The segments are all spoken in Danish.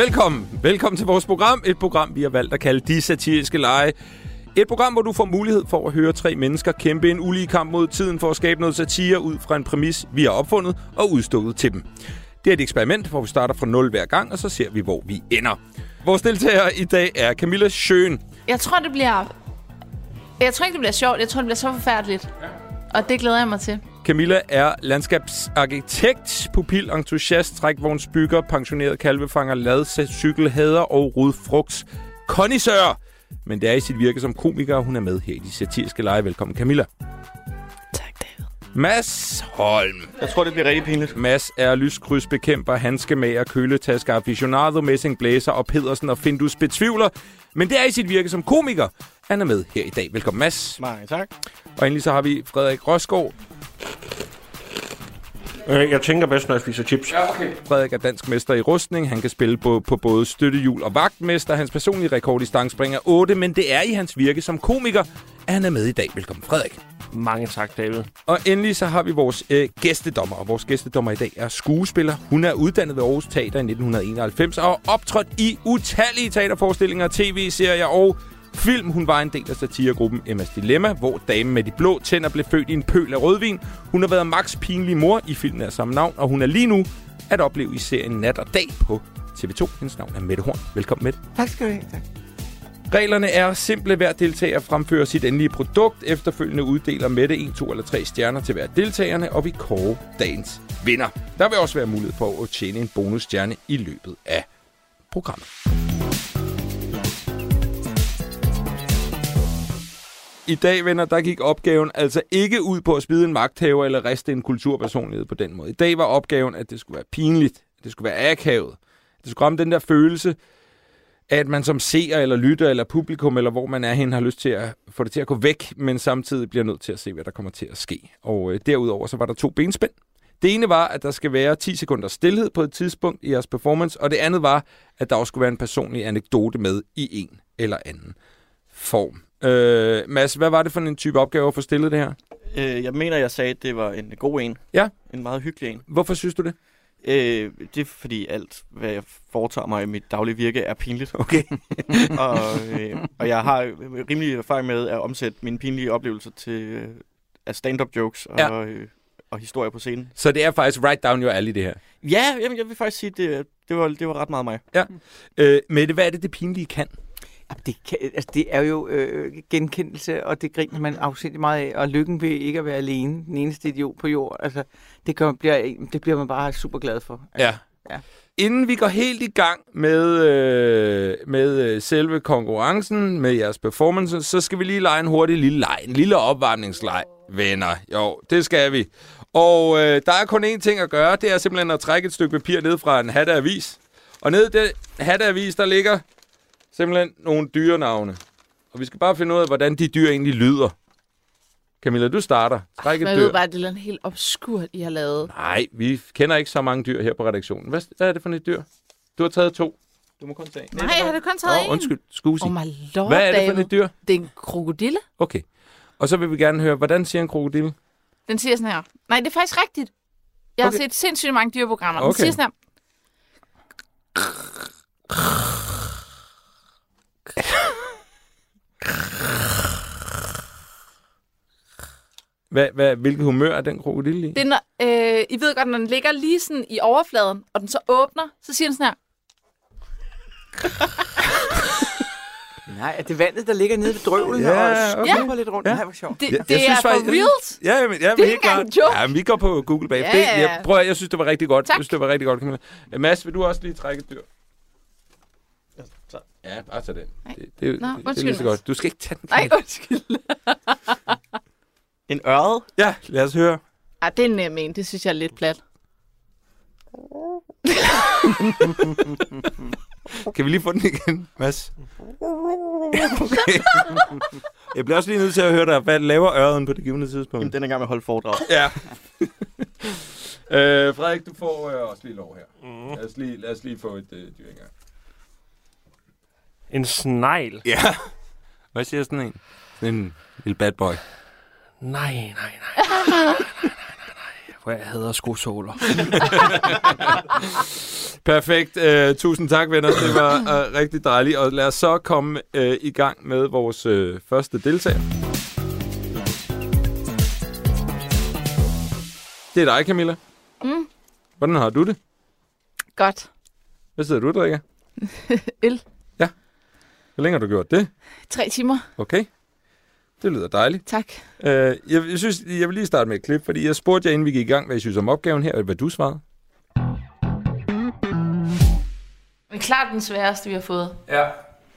Velkommen. Velkommen til vores program. Et program, vi har valgt at kalde De Satiriske Lege. Et program, hvor du får mulighed for at høre tre mennesker kæmpe en ulige kamp mod tiden for at skabe noget satire ud fra en præmis, vi har opfundet og udstået til dem. Det er et eksperiment, hvor vi starter fra 0 hver gang, og så ser vi, hvor vi ender. Vores deltager i dag er Camilla Schøn. Jeg tror, det bliver... Jeg tror ikke, det bliver sjovt. Jeg tror, det bliver så forfærdeligt. Og det glæder jeg mig til. Camilla er landskabsarkitekt, pupil, entusiast, trækvognsbygger, pensioneret kalvefanger, lad, cykelhader og rodfrugts connoisseur. Men det er i sit virke som komiker, og hun er med her i de satiriske lege. Velkommen, Camilla. Tak, David. Mads Holm. Jeg tror, det bliver rigtig pinligt. Mads er lyskrydsbekæmper, handskemager, køletasker, aficionado, messingblæser og Pedersen og Findus betvivler. Men det er i sit virke som komiker. Han er med her i dag. Velkommen, Mads. Mange tak. Og endelig så har vi Frederik Rosgaard. Øh, Jeg tænker bedst, når jeg spiser chips. Ja, okay. Frederik er dansk mester i rustning. Han kan spille på, på både støttehjul og vagtmester. Hans personlige rekord i stangspring er 8, men det er i hans virke som komiker, at han er med i dag. Velkommen, Frederik. Mange tak, David. Og endelig så har vi vores øh, gæstedommer, og vores gæstedommer i dag er skuespiller. Hun er uddannet ved Aarhus Teater i 1991 og optrådt i utallige teaterforestillinger, tv-serier og film. Hun var en del af satiregruppen Emmas Dilemma, hvor damen med de blå tænder blev født i en pøl af rødvin. Hun har været Max pinlig mor i filmen af samme navn, og hun er lige nu at opleve i serien Nat og Dag på TV2. Hendes navn er Mette Horn. Velkommen, Mette. Tak skal du have. Tak. Reglerne er simple. Hver deltager fremfører sit endelige produkt. Efterfølgende uddeler Mette en, to eller tre stjerner til hver deltagerne, og vi kårer dagens vinder. Der vil også være mulighed for at tjene en bonusstjerne i løbet af programmet. I dag, venner, der gik opgaven altså ikke ud på at spide en magthaver eller riste en kulturpersonlighed på den måde. I dag var opgaven, at det skulle være pinligt, at det skulle være akavet, at det skulle ramme den der følelse, at man som seer eller lytter eller publikum, eller hvor man er hen, har lyst til at få det til at gå væk, men samtidig bliver nødt til at se, hvad der kommer til at ske. Og øh, derudover så var der to benspænd. Det ene var, at der skal være 10 sekunder stillhed på et tidspunkt i jeres performance, og det andet var, at der også skulle være en personlig anekdote med i en eller anden form. Øh, Mads, hvad var det for en type opgave at få stillet det her? Øh, jeg mener, jeg sagde, at det var en god en. Ja. En meget hyggelig en. Hvorfor synes du det? Øh, det er fordi alt, hvad jeg foretager mig i mit daglige virke, er pinligt. Okay. og, øh, og jeg har rimelig erfaring med at omsætte mine pinlige oplevelser til øh, af stand-up jokes og, Ja. øh, og historier på scenen. Så det er faktisk right down your alley, det her. Ja, jamen, jeg vil faktisk sige, det, det, var, det var ret meget mig. Øh, Mette, hvad er det, det pinlige kan? Det, kan, altså, det er jo øh, genkendelse, og det griner man afsindig meget af. Og lykken ved ikke at være alene, den eneste idiot på jord. Altså, det, gør, bliver, det bliver man bare super glad for. Altså, Ja. Ja. Inden vi går helt i gang med, øh, med øh, selve konkurrencen, med jeres performance, så skal vi lige lege en hurtig lille leg. En lille opvarmningsleg, venner. Jo, det skal vi. Og øh, der er kun én ting at gøre. Det er simpelthen at trække et stykke papir ned fra en hatteavis. Og ned i den hatteavis, der ligger simpelthen nogle dyrenavne. Og vi skal bare finde ud af, hvordan de dyr egentlig lyder. Camilla, du starter. Træk et Men jeg dyr. ved bare, at det er helt obskurt, I har lavet. Nej, vi kender ikke så mange dyr her på redaktionen. Hvad, hvad er det for et dyr? Du har taget to. Du må kun tage en. Nej, jeg har kun taget Nå, en. undskyld. Scusi. Oh my lord, Hvad er det for et dyr? Det er en krokodille. Okay. Og så vil vi gerne høre, hvordan siger en krokodille? Den siger sådan her. Nej, det er faktisk rigtigt. Jeg Okay. har set sindssygt mange dyreprogrammer. Den Okay. siger sådan her. Hvad, hvad, hvilket humør er den krokodille i? Det er, når, øh, I ved godt, når den ligger lige sådan i overfladen, og den så åbner, så siger den sådan her. Nej, er det vandet, der ligger nede ved drøvlen Ja, og okay. lidt rundt? Ja. Nej, hvor sjovt. Det, Ja, ja, det synes er for reals. Ja, men, ja, men Det er ikke engang joke. Ja, men vi går på Google bag. Ja, det, ja, ja. jeg, prøv, at- jeg synes, det var rigtig godt. Tak. Jeg synes, det var rigtig godt, Mads, vil du også lige trække et dyr? Ja, bare tag den. Nej. Det, det, Nå, det, det er undskyld, lige så godt. Du skal ikke tage den. Nej, undskyld. En ørred. Ja, lad os høre. Ej, det er nem en. Det synes jeg er lidt plat. Kan vi lige få den igen, Mads? Okay. Jeg bliver også lige nødt til at høre dig. Hvad laver øren på det givende tidspunkt? Jamen, den er i gang med at holde foredrag. Ja. øh, Frederik, du får øh, også lige lov her. Mm. Lad, os lige, lad os lige få et øh, dyr engang. En snegl. Ja. Hvad siger sådan en? Sådan en lille bad boy. Nej, nej, nej. nej, nej, nej, nej, nej. hvor jeg hader skosåler. Perfekt. Uh, tusind tak, venner. Det var uh, rigtig dejligt. Og lad os så komme uh, i gang med vores uh, første deltager. Det er dig, Camilla. Mm. Hvordan har du det? Godt. Hvad sidder du og drikker? Øl. Hvor længe har du gjort det? Tre timer. Okay. Det lyder dejligt. Tak. Uh, jeg, jeg, synes, jeg vil lige starte med et klip, fordi jeg spurgte jer, inden vi gik i gang, hvad I synes om opgaven her, og hvad du svarede. Men klart den sværeste, vi har fået. Ja,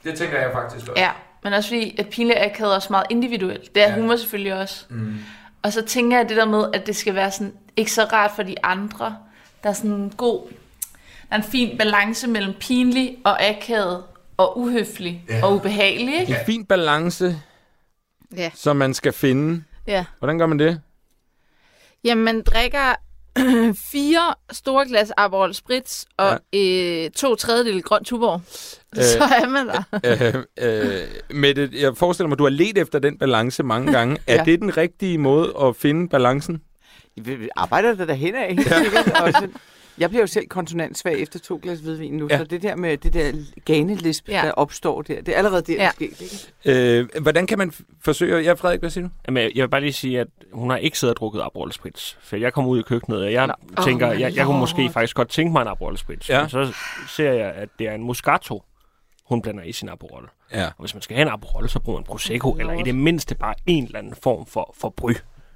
det tænker jeg faktisk også. Ja, men også fordi, at pinlig akavet er også meget individuelt. Det er ja. humor selvfølgelig også. Mm. Og så tænker jeg det der med, at det skal være sådan, ikke så rart for de andre. Der er sådan en god, der er en fin balance mellem pinlig og akavet og uhøflig ja. og ubehagelig. Ikke? En fin balance, Ja. som man skal finde. ja. Hvordan gør man det? Jamen, man drikker fire store glas Aperol Spritz og ja. øh, to tredjedel grøn tuborg. Øh, så er man der. øh, øh, Mette, jeg forestiller mig, du har let efter den balance mange gange. Er Ja. det den rigtige måde at finde balancen? Vi arbejder der derhen af. Og så, jeg bliver jo selv konsonantsvag efter to glas hvidvin nu, Ja. så det der med det der ganelisp, Ja. der opstår der, det er allerede der, Ja. det sker. Ikke? Øh, hvordan kan man forsøge... Ja, Frederik, hvad siger du? Jamen, jeg- vil bare lige sige, at hun har ikke siddet og drukket Aperol Spritz. For jeg kom ud i køkkenet, og jeg Nå. tænker, Oh jeg, jeg kunne måske faktisk godt tænke mig en Aperol Spritz. Ja. Men så ser jeg, at det er en Moscato, hun blander i sin Aperol. Ja. Og hvis man skal have en Aperol, så bruger man Prosecco, Oh eller i det mindste bare en eller anden form for, for bry.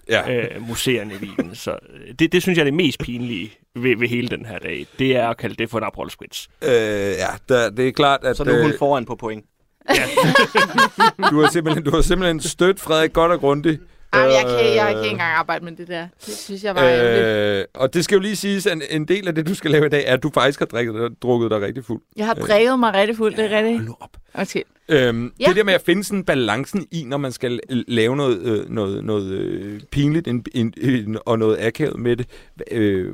Ja. øh, museerne i vinen. Så øh, det, det synes jeg er det mest pinlige ved, ved hele den her dag. Det er at kalde det for en Aperol Spritz. Øh, ja, der, det er klart, at Så nu er hun øh, foran på point. du, har simpelthen, du har simpelthen stødt Frederik godt og grundigt. Ej, jeg, kan, jeg kan ikke engang arbejde med det der. Det synes jeg var ærgerligt. Øh, og det skal jo lige siges, at en, del af det, du skal lave i dag, er, at du faktisk har drikket, drukket dig rigtig fuld. Jeg har drikket mig rigtig fuld, det er rigtigt. Hold nu op. Okay. Øhm, Ja. Det der med at finde sådan balancen i, når man skal lave noget, øh, noget, noget øh, pinligt en, en, en, og noget akavet med det. Øh,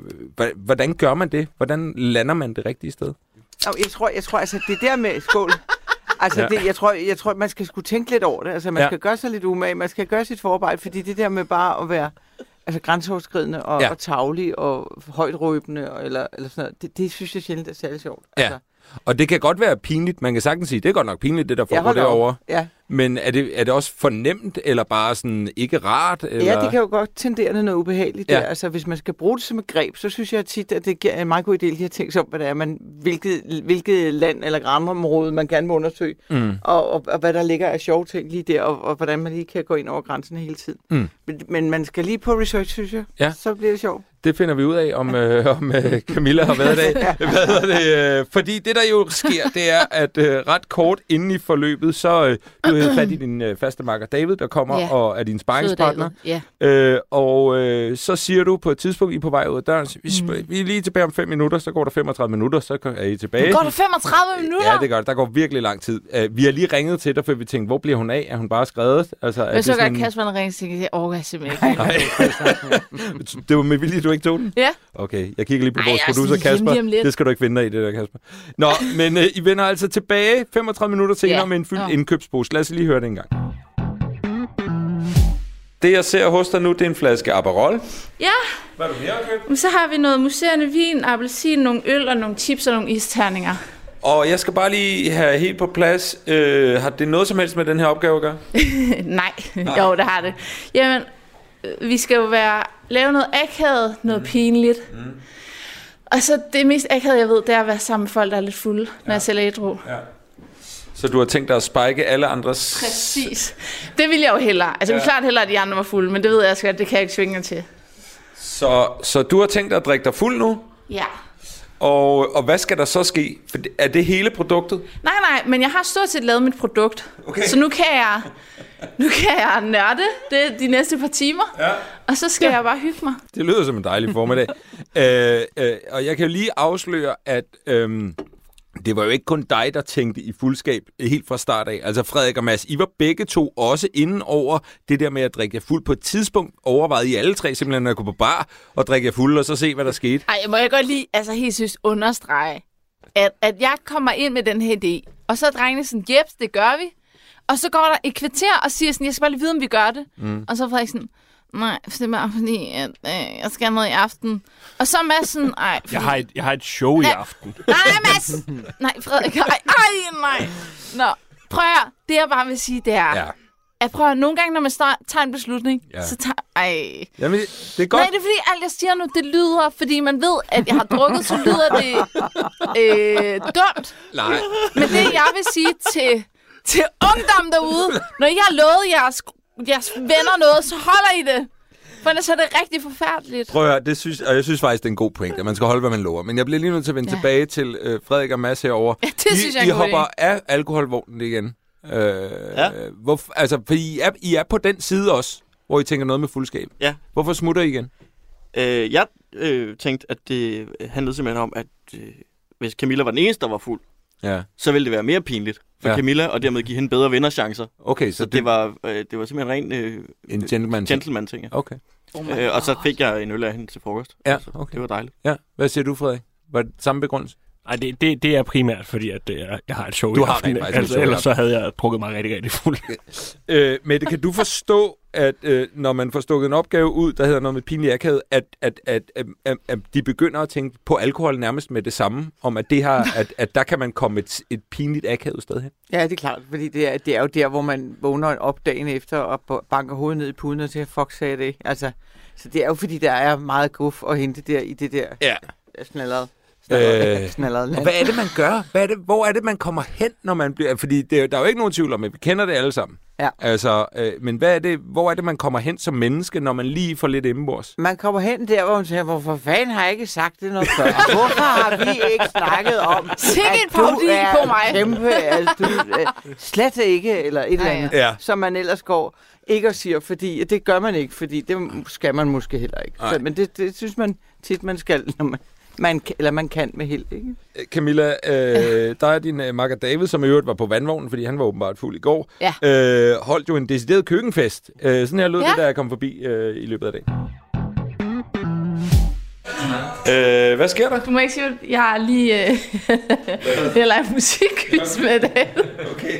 hvordan gør man det? Hvordan lander man det rigtige sted? Jeg tror, jeg tror altså, det der med skål, altså Ja. det, jeg, tror, jeg tror, man skal skulle tænke lidt over det. Altså man Ja. skal gøre sig lidt umage, man skal gøre sit forarbejde, fordi det der med bare at være altså grænseoverskridende og, Ja. og tavlig og højt røbende, og, eller, eller sådan noget, det, det synes jeg sjældent er særlig sjovt. Ja. Altså, Og det kan godt være pinligt. Man kan sagtens sige, det er godt nok pinligt, det der Ja, foregår op. derovre. ja. Men er det, er det også fornemt, eller bare sådan ikke rart? Eller? ja, det kan jo godt tendere noget ubehageligt Ja. ja. der. Altså hvis man skal bruge det som et greb, så synes jeg tit, at det giver en meget god idé at tænke sig om, hvad det er, man, hvilket, hvilket land eller grænseområde man gerne vil undersøge. Mm. og, og, og hvad der ligger af sjove ting lige der, og, og hvordan man lige kan gå ind over grænsen hele tiden. Mm. Men, men man skal lige på research, synes jeg. Ja. Så bliver det sjovt. Det finder vi ud af, om, øh, om øh, Camilla har været i dag. Hvad hedder det? Øh, fordi det, der jo sker, det er, at øh, ret kort inden i forløbet, så øh, du har fat i din øh, faste makker David, der kommer Ja. og er din sparringspartner. Ja. Øh, og øh, så siger du på et tidspunkt, I er på vej ud af døren, vi, mm. vi er lige tilbage om 5 minutter, så går der 35 minutter, så er I tilbage. Går der 35 minutter? Ja, det gør det. Der går virkelig lang tid. Uh, vi har lige ringet til dig, for vi tænkte, hvor bliver hun af? Er hun bare skrevet? Altså, er det, så godt, sådan... Kasper han ringede og tænkte, jeg simpelthen ikke. Det var med vilje, du ikke tog den? Ja. Okay, jeg kigger lige på Ej, vores er producer Kasper. lidt. Det skal du ikke finde dig i, det der, Kasper. Nå, men uh, I vender altså tilbage 35 minutter senere Ja. med en fyldt Nå. indkøbspose. Lad os lige høre det en gang. Det, jeg ser hos dig nu, det er en flaske Aperol. Ja, Hvad er du mere købt? så har vi noget museerne vin, appelsin, nogle øl og nogle chips og nogle isterninger. Og jeg skal bare lige have helt på plads. Øh, har det noget som helst med den her opgave at gøre? Nej, jo, det har det. Jamen, øh, vi skal jo være, lave noget akavet, noget mm. pinligt. Mm. Og så det mest akavet, jeg ved, det er at være sammen med folk, der er lidt fulde, når jeg selv er ædru. Ja. Så du har tænkt dig at spike alle andres... Præcis. Det vil jeg jo hellere. Altså, ja. Ja. vi klart hellere, at de andre var fulde, men det ved jeg også godt, det kan jeg ikke svinge til. Så, så du har tænkt dig at drikke dig fuld nu? Ja. Og, og hvad skal der så ske? For det- er det hele produktet? Nej, nej, men jeg har stort set lavet mit produkt. Okay. Så nu kan jeg, nu kan jeg nørde det de næste par timer. Ja. Og så skal ja. jeg bare hygge mig. Det lyder som en dejlig formiddag. øh, øh, og jeg kan jo lige afsløre, at øhm, det var jo ikke kun dig, der tænkte i fuldskab helt fra start af. Altså Frederik og Mads, I var begge to også inden over det der med at drikke jer fuld. På et tidspunkt overvejede I alle tre simpelthen at gå på bar og drikke jer fuld, og så se, hvad der skete. Ej, må jeg godt lige, altså helt synes, understrege, at, at jeg kommer ind med den her idé, og så er drengene sådan, jeps, det gør vi. Og så går der et kvarter og siger sådan, jeg skal bare lige vide, om vi gør det. Mm. Og så er Frederik sådan, nej, det er bare fordi, at øh, jeg skal noget i aften. Og så Mads sådan, ej, fordi... Jeg har et, jeg har et show i Ja. aften. Nej, Mads! Nej, Frederik, ej, ej, nej. Nå, prøv at. Det jeg bare vil sige, det er, Ja. at prøv at nogle gange, når man start, tager en beslutning, Ja. så tager... Ej. Jamen, det er godt. Nej, det er fordi, alt jeg siger nu, det lyder, fordi man ved, at jeg har drukket, så lyder det øh, dumt. Nej. Men det, jeg vil sige til, til ungdom derude, når I har lovet jeres, jeres venner noget, så holder I det. For ellers er det rigtig forfærdeligt. Prøv at høre, det synes, og jeg synes faktisk, det er en god point, at man skal holde, hvad man lover. Men jeg bliver lige nødt til at vende ja. Tilbage til øh, Frederik og Mads herovre. Ja, det synes jeg I, I god idé. hopper af alkoholvognen igen. Øh, Ja. hvor, altså, for I er, I er på den side også, hvor I tænker noget med fuldskab. Ja. Hvorfor smutter I igen? Øh, jeg øh, tænkte, at det handlede simpelthen om, at øh, hvis Camilla var den eneste, der var fuld, Ja. så ville det være mere pinligt for Ja. Camilla, og dermed give hende bedre vinderchancer. Okay, så Så det, det var, øh, det var simpelthen ren øh, en gentleman. gentleman-ting. Ja. Okay. Oh Øh, og så fik jeg en øl af hende til frokost. Ja, Altså, okay. Det var dejligt. Ja. Hvad siger du, Frederik? Var det samme begrundelse? Nej, det, det, det er primært, fordi at, øh, jeg har et show Du i har aften. rent faktisk et Ellers, show så havde jeg drukket mig rigtig, rigtig fuld. Øh, Mette, kan du forstå, at øh, når man får stukket en opgave ud, der hedder noget med pinlig akavet, at, at, at, at, at, at de begynder at tænke på alkohol nærmest med det samme, om at, det har, at, at der kan man komme et, et pinligt akavet sted hen? Ja, det er klart, fordi det er, det er jo der, hvor man vågner op dagen efter og banker hovedet ned i puden og siger, fuck sagde det. Altså, så det er jo fordi, der er meget guf at hente der i det der Ja. snallerede. Øh, Og hvad er det, man gør? Hvad er det, hvor er det, man kommer hen, når man bliver... Fordi det, er- der er jo ikke nogen tvivl om, at vi kender det alle sammen. Ja. Altså, øh, men hvad er det, hvor er det, man kommer hen som menneske, når man lige får lidt indenbords? Man kommer hen der, hvor man siger, hvorfor fanden har jeg ikke sagt det noget før? Hvorfor har vi ikke snakket om, Sikke at en du er på mig. kæmpe, altså, du, øh, slet ikke, eller et eller andet, ja. som man ellers går ikke og siger, fordi det gør man ikke, fordi det skal man måske heller ikke. Så, men det, det synes man tit, man skal, når man, man, eller man kan med held, ikke? Øh, Camilla, øh, der er din øh, makker David, som i øvrigt var på vandvognen, fordi han var åbenbart fuld i går, Ja. øh, holdt jo en decideret køkkenfest. Øh, sådan her lød Ja. det, da jeg kom forbi øh, i løbet af dagen. Øh, hvad sker der? Du må ikke sige, at jeg har lige... Øh, jeg leger musikquiz med det. Okay.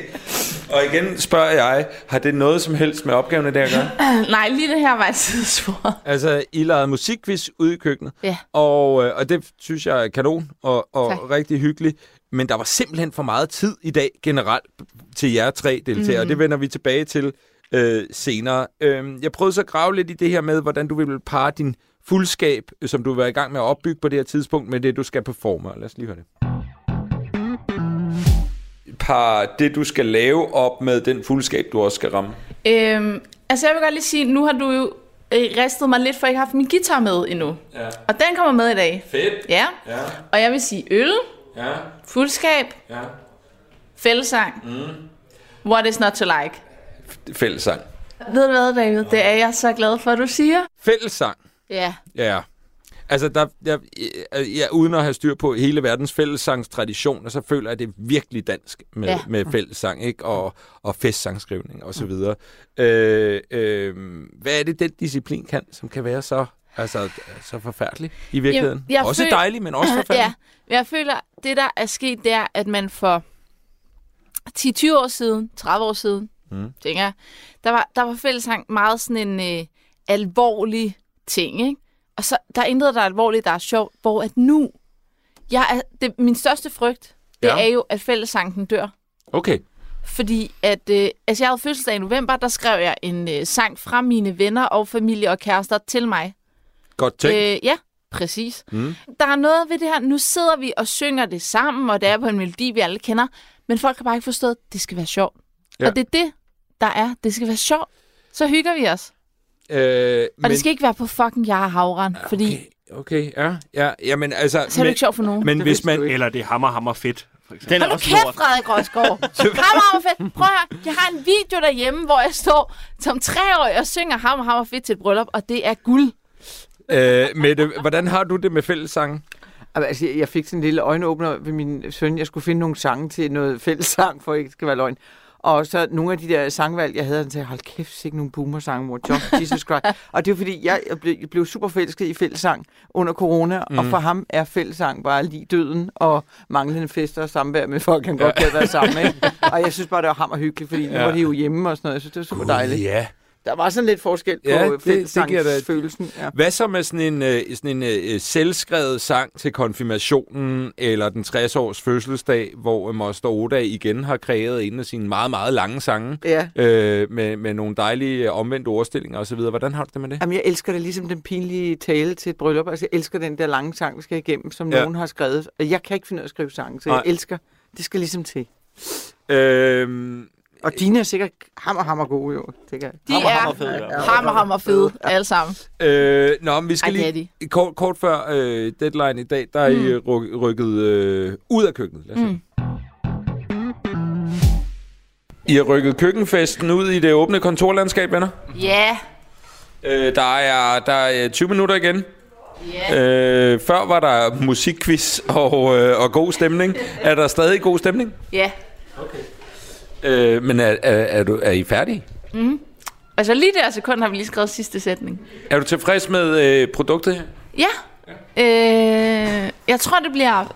Og igen spørger jeg, har det noget som helst med opgaven i dag at gøre? Nej, lige det her var et sidespor. Altså, I lavede musikquiz ude i køkkenet, Ja. og, øh, og det synes jeg er kanon og, og Tak. rigtig hyggeligt. Men der var simpelthen for meget tid i dag generelt til jer tre deltagere, mm. og det vender vi tilbage til øh, senere. Øh, jeg prøvede så at grave lidt i det her med, hvordan du vil parre din fuldskab, øh, som du være i gang med at opbygge på det her tidspunkt, med det, du skal performe. Lad os lige høre det. Par det, du skal lave op med den fuldskab, du også skal ramme. Øhm, altså, jeg vil godt lige sige, nu har du jo øh, ristet mig lidt, for jeg ikke har haft min guitar med endnu. Ja. Og den kommer med i dag. Fedt. Ja. Ja, Og jeg vil sige øl, ja, fuldskab, ja. fællesang. Mm. What is not to like? Fællessang. Ved du hvad, David? Det er jeg så glad for, at du siger. Fællessang. Ja. Ja. Altså, der, jeg, jeg, jeg, uden at have styr på hele verdens fællessangstradition, og så føler jeg, at det er virkelig dansk med, ja. Med fællessang, ikke? Og, og festsangsskrivning og så videre. Øh, øh, hvad er det, den disciplin kan, som kan være så, altså, så forfærdelig i virkeligheden? Jamen, jeg også føl- dejlig, men også forfærdelig. ja. Jeg føler, det der er sket, det er, at man for 10-20 år siden, 30 år siden, Mm. tænker jeg, der var, der var fællesang meget sådan en øh, alvorlig ting, ikke? Og så der er intet, der er alvorligt, der er sjovt, hvor at nu, jeg er, det, min største frygt, det Ja. er jo, at fællessangen den dør. Okay. Fordi at, øh, altså jeg havde fødselsdag i november, der skrev jeg en øh, sang fra mine venner og familie og kærester til mig. Godt tænkt. Øh, ja, præcis. mm. Der er noget ved det her, nu sidder vi og synger det sammen, og det er på en melodi, vi alle kender, men folk har bare ikke forstået, at det skal være sjovt. Ja. Og det er det, der er. Det skal være sjovt. Så hygger vi os. Øh, Og men... det skal ikke være på fucking jeg havren, ja, fordi Okay, okay, ja. ja jamen, altså, så er det ikke sjovt for nogen. men Det hvis man... Eller det er hammer, hammer fedt, for eksempel. Den er Hold nu kæft, lort. Frederik Rosgaard. Hammer, hammer fedt. Prøv at høre, jeg har en video derhjemme, hvor jeg står som treårig og synger hammer, hammer fedt til et bryllup, og det er guld. Øh, Mette, hvordan har du det med fællessangen? Jamen, Altså, jeg fik sådan en lille øjenåbner ved min søn. Jeg skulle finde nogle sange til noget fællessang, for at ikke skal være løgn. Og så nogle af de der sangvalg, jeg havde, han sagde, hold kæft, sikke nogle boomer-sange, mor. Just Jesus Christ. og det er fordi, jeg jeg blev, blev super forelsket i fællessang under corona, mm. og for ham er fællessang bare lige døden og manglende fester og samvær med folk, han godt kan være sammen med. Og jeg synes bare, det var hammer hyggeligt, fordi nu Ja. var de jo hjemme og sådan noget. Jeg synes, det var super dejligt. Ja. Der var sådan lidt forskel på Ja, ja, det- det giver da- fællessangsfølelsen. Ja. Hvad så med sådan en, øh, sådan en øh, selvskrevet sang til konfirmationen, eller den 60-års fødselsdag, hvor øh, Moster Oda igen har kreeret en af sine meget, meget lange sange, ja. øh, med, med nogle dejlige øh, omvendte ordstillinger osv. Hvordan har du det med det? Jamen, jeg elsker det ligesom den pinlige tale til et bryllup. Altså, jeg elsker den der lange sang, vi skal igennem, som ja. nogen har skrevet. Jeg kan ikke finde ud af at skrive sange, så Nej. jeg elsker. Det skal ligesom til. Øhm, Og dine er sikkert hammer, hammer gode, jo. Det kan. De Hammer, er hammer fed, ja. hammer, hammer fede, alle sammen. øh, nå, men vi skal Ej, lige... de. Kort, kort før øh, deadline i dag, der er I øh, ryk- rykket øh, ud af køkkenet. Lad os. Mm. I har rykket køkkenfesten ud i det åbne kontorlandskab, venner. Ja. Øh, der, er, der er 20 minutter igen. Ja. Øh, før var der musikquiz og, øh, og god stemning. Er der stadig god stemning? Ja. Øh, men er, er, er, du, er I færdige? Altså lige der sekund har vi lige skrevet sidste sætning. Er du tilfreds med øh, produktet her? Ja. Øh, jeg tror, det bliver...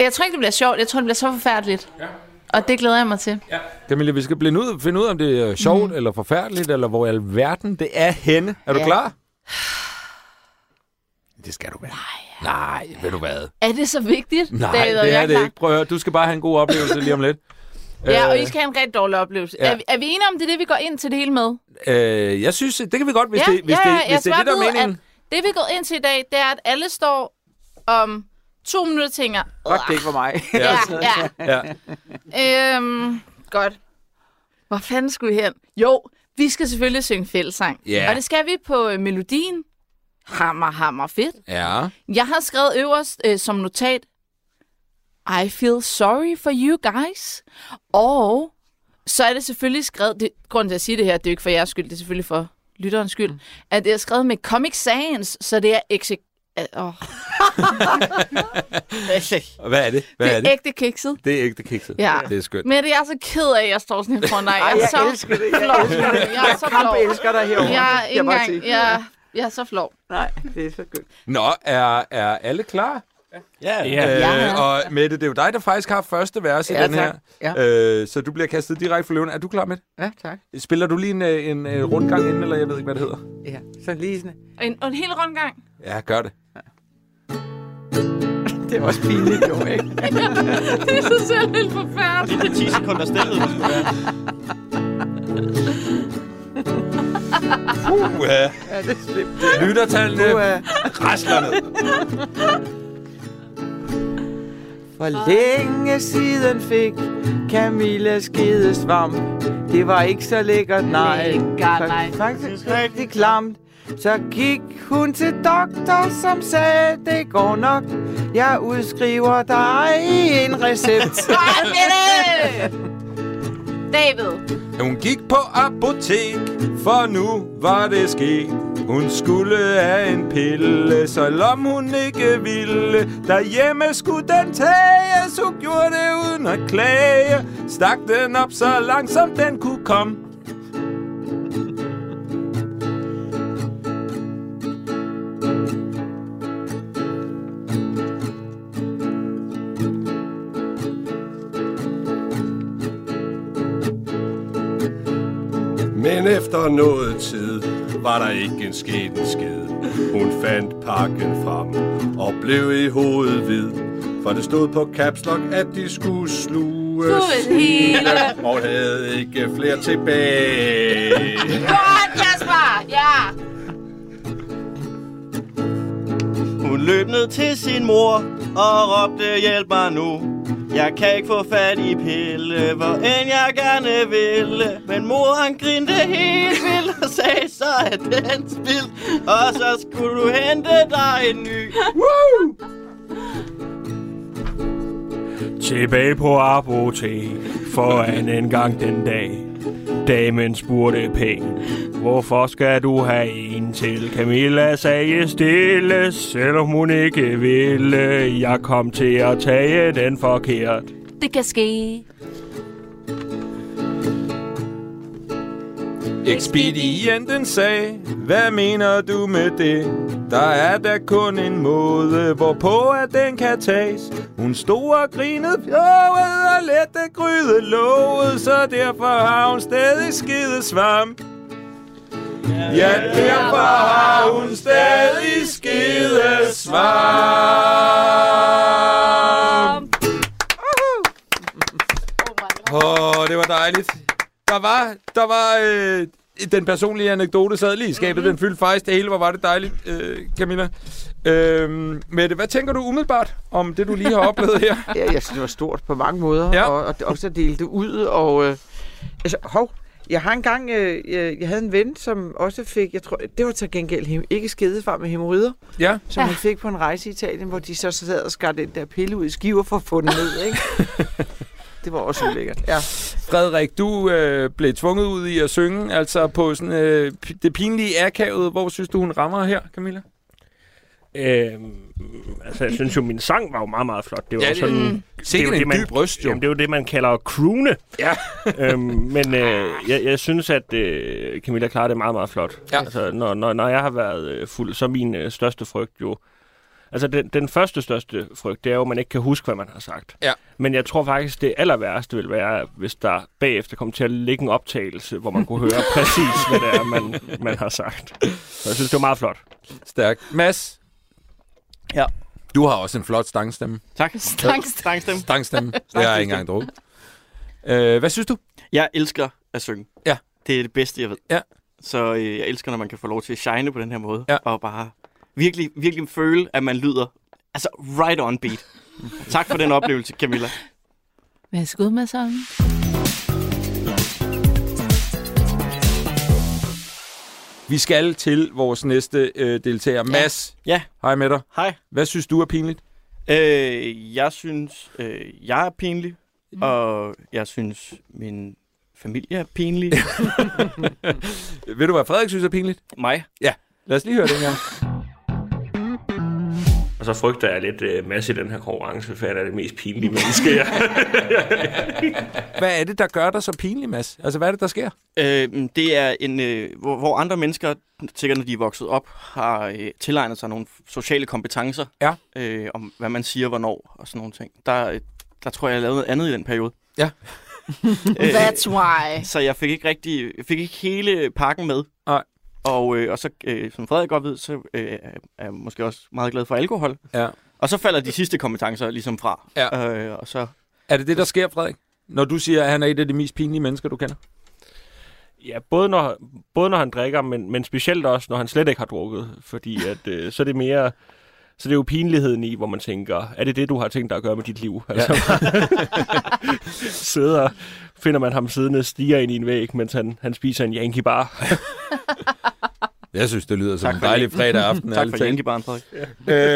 Jeg tror ikke, det bliver sjovt. Jeg tror, det bliver så forfærdeligt. Ja. Og det glæder jeg mig til. Ja. Camilla, vi skal blive ud, finde ud af, om det er sjovt mm. eller forfærdeligt, eller hvor i alverden det er henne. Er du Ja. klar? Det skal du være. Nej. Nej, ved du hvad? Er det så vigtigt? Nej, David, det jeg er det klar? ikke. Prøv at høre, du skal bare have en god oplevelse lige om lidt. Ja, og Øh, I skal have en rigtig dårlig oplevelse. Ja. Er, vi, er vi enige om, det er det, vi går ind til det hele med? Øh, jeg synes, det kan vi godt, hvis ja, det, hvis ja, det, ja, hvis det er det, der er meningen. At det, vi går ind til i dag, det er, at alle står om to minutter og tænker... Godt, det ikke var mig. Ja, ja. Ja. Øhm, godt. Hvor fanden skulle vi hen? Jo, vi skal selvfølgelig synge fællesang. Ja. Og det skal vi på øh, melodien. Hammer, hammer fedt. ja. Jeg har skrevet øverst øh, som notat, I feel sorry for you guys. Og så er det selvfølgelig skrevet, det, grunden til at sige det her, det er jo ikke for jeres skyld, det er selvfølgelig for lytterens skyld, Mm. at det er skrevet med Comic Sans, så det er ekse... øh, Åh, Og Hvad er det? Hvad det er er det? ægte kikset. Det er ægte kikset. Ja. Det er skønt. Men det er jeg så ked af, at jeg står sådan her foran dig. Ej, Jeg er jeg så elsker det. Jeg elsker det. Jeg er så flov. elsker dig herovre. Jeg engang... sige. Jeg, jeg er så flov. Nej, det er så godt. Nå, er, er alle klar? Ja, Ja. Ja. Øh, og Mette, det er jo dig, der faktisk har første vers i Ja, den tak. her. Ja. Øh, så du bliver kastet direkte for løven. Er du klar med Ja, tak. Spiller du lige en, øh, en, en rundgang inden, eller jeg ved ikke, hvad det hedder? Ja, så lige sådan. En, en hel rundgang. Ja, gør det. Det er også pinligt, jo, ikke? Det er så selv helt forfærdeligt. det er 10 sekunder det skulle være. Uh, Ja, det er slemt. lyttertallene Du er rasler ned. For længe siden fik Camilla skedesvamp. Det var ikke så lækkert, nej. Lækkert, nej. Faktisk rigtig klamt. Så gik hun til doktor, som sagde, det går nok. Jeg udskriver dig en recept. David. Hun gik på apotek, for nu var det sket. Hun skulle have en pille, så hun ikke ville. Derhjemme skulle den tages, hun gjorde det uden at klage. Stak den op så langt, som den kunne komme. Men efter noget tid var der ikke en sket en skid. Hun fandt pakken frem og blev i hovedet hvid. For det stod på caps lock, at de skulle sluges hele. Og havde ikke flere tilbage. Godt, Jasper! Ja! Hun løb ned til sin mor og råbte, hjælp mig nu. Jeg kan ikke få fat i pille, hvor end jeg gerne ville. Men mor han grinte helt vildt og sagde, så er den spild. Og så skulle du hente dig en ny. Tilbage på apotek foran en gang den dag. Damen spurgte pænt, hvorfor skal du have en til? Camilla sagde stille, selvom hun ikke ville. Jeg kom til at tage den forkert. Det kan ske. Ekspedienten sagde, hvad mener du med det? Der er da kun en måde, hvorpå at den kan tages. Hun stod og grinede pjovet og lette gryde låget, så derfor har hun stadig skide svamp. Ja, derfor har hun stadig skidesvarm. Åh, oh, det var dejligt. Der var, der var øh, den personlige anekdote sad lige i skabet. Mm-hmm. Den fyldte faktisk det hele. Hvor var det dejligt, øh, Camilla. Øh, Mette, hvad tænker du umiddelbart om det, du lige har oplevet her? Ja, jeg synes, det var stort på mange måder, Ja. og, og også at dele det ud. Og, øh, altså, hov, jeg har engang, øh, jeg, jeg havde en ven, som også fik, jeg tror, det var til gengæld hem- ikke skedefar med hemorrider, Ja, som Ja. han fik på en rejse i Italien, hvor de så sad og skar den der pille ud i skiver for at få den ned, ikke? det var også ulækkert. Ja. Frederik, du øh, blev tvunget ud i at synge, altså på sådan, øh, det pinlige akavet. Hvor synes du, hun rammer her, Camilla? Øhm, altså, jeg synes jo, min sang var jo meget, meget flot. Det var Ja, det- sådan... Mm. Sikke jo en det, man- dyb røst, jo. Jamen, det er jo det, man kalder croone. Ja. øhm, men øh, jeg, jeg synes, at øh, Camilla klarer det meget, meget flot. Ja. Altså, når, når, når jeg har været øh, fuld, så er min øh, største frygt jo... Altså, den, den første største frygt, det er jo, at man ikke kan huske, hvad man har sagt. Ja. Men jeg tror faktisk, det aller værste vil være, hvis der bagefter kommer til at ligge en optagelse, hvor man kunne høre præcis, hvad det er, man, man har sagt. Så jeg synes, det var meget flot. Stærk. Mads? Ja. Du har også en flot stangstemme. Tak. Stangst- Stangstemme. Stangstemme. det har jeg ikke engang drukket. Øh, hvad synes du? Jeg elsker at synge. Ja. Det er det bedste, jeg ved. Ja. Så øh, jeg elsker, når man kan få lov til at shine på den her måde. Ja. Og bare virkelig, virkelig føle, at man lyder altså right on beat. tak for den oplevelse, Camilla. Værsgo med sangen. Vi skal til vores næste øh, deltager. Mads, Ja, hej med dig. hej. Hvad synes du er pinligt? Øh, jeg synes, øh, jeg er pinlig, mm. og jeg synes, min familie er pinlig. Ved du, hvad Frederik synes er pinligt? Mig. Lad os lige høre det her. Og så frygter jeg lidt øh, masse i den her konkurrence, for jeg er det mest pinlige menneske. jeg- Hvad er det, der gør dig så pinlig, Mads? Altså, hvad er det, der sker? Øh, det er en, øh, hvor, hvor andre mennesker, sikkert når de er vokset op, har øh, tilegnet sig nogle sociale kompetencer. Ja. Øh, om hvad man siger, hvornår og sådan nogle ting. Der, øh, der tror jeg, jeg lavede noget andet i den periode. Ja. øh, That's why. så jeg fik ikke rigtig, jeg fik ikke hele pakken med. Og, øh, og så, øh, som Frederik godt ved, så øh, er jeg måske også meget glad for alkohol. Ja. Og så falder de sidste kompetencer ligesom fra. Ja. Øh, og så, Er det det, der sker, Frederik? Når du siger, at han er et af de mest pinlige mennesker, du kender? Ja, både når, både når han drikker, men, men specielt også, når han slet ikke har drukket. Fordi at, øh, så er det mere... Så det er jo pinligheden i, hvor man tænker, er det det, du har tænkt dig at gøre med dit liv? Altså, sidder, finder man ham siddende og stiger ind i en væg, mens han, han spiser en Yankee bar. Jeg synes, det lyder som Tak en dejlig det. fredag aften. tak for talt. Yankee-barn, Frederik.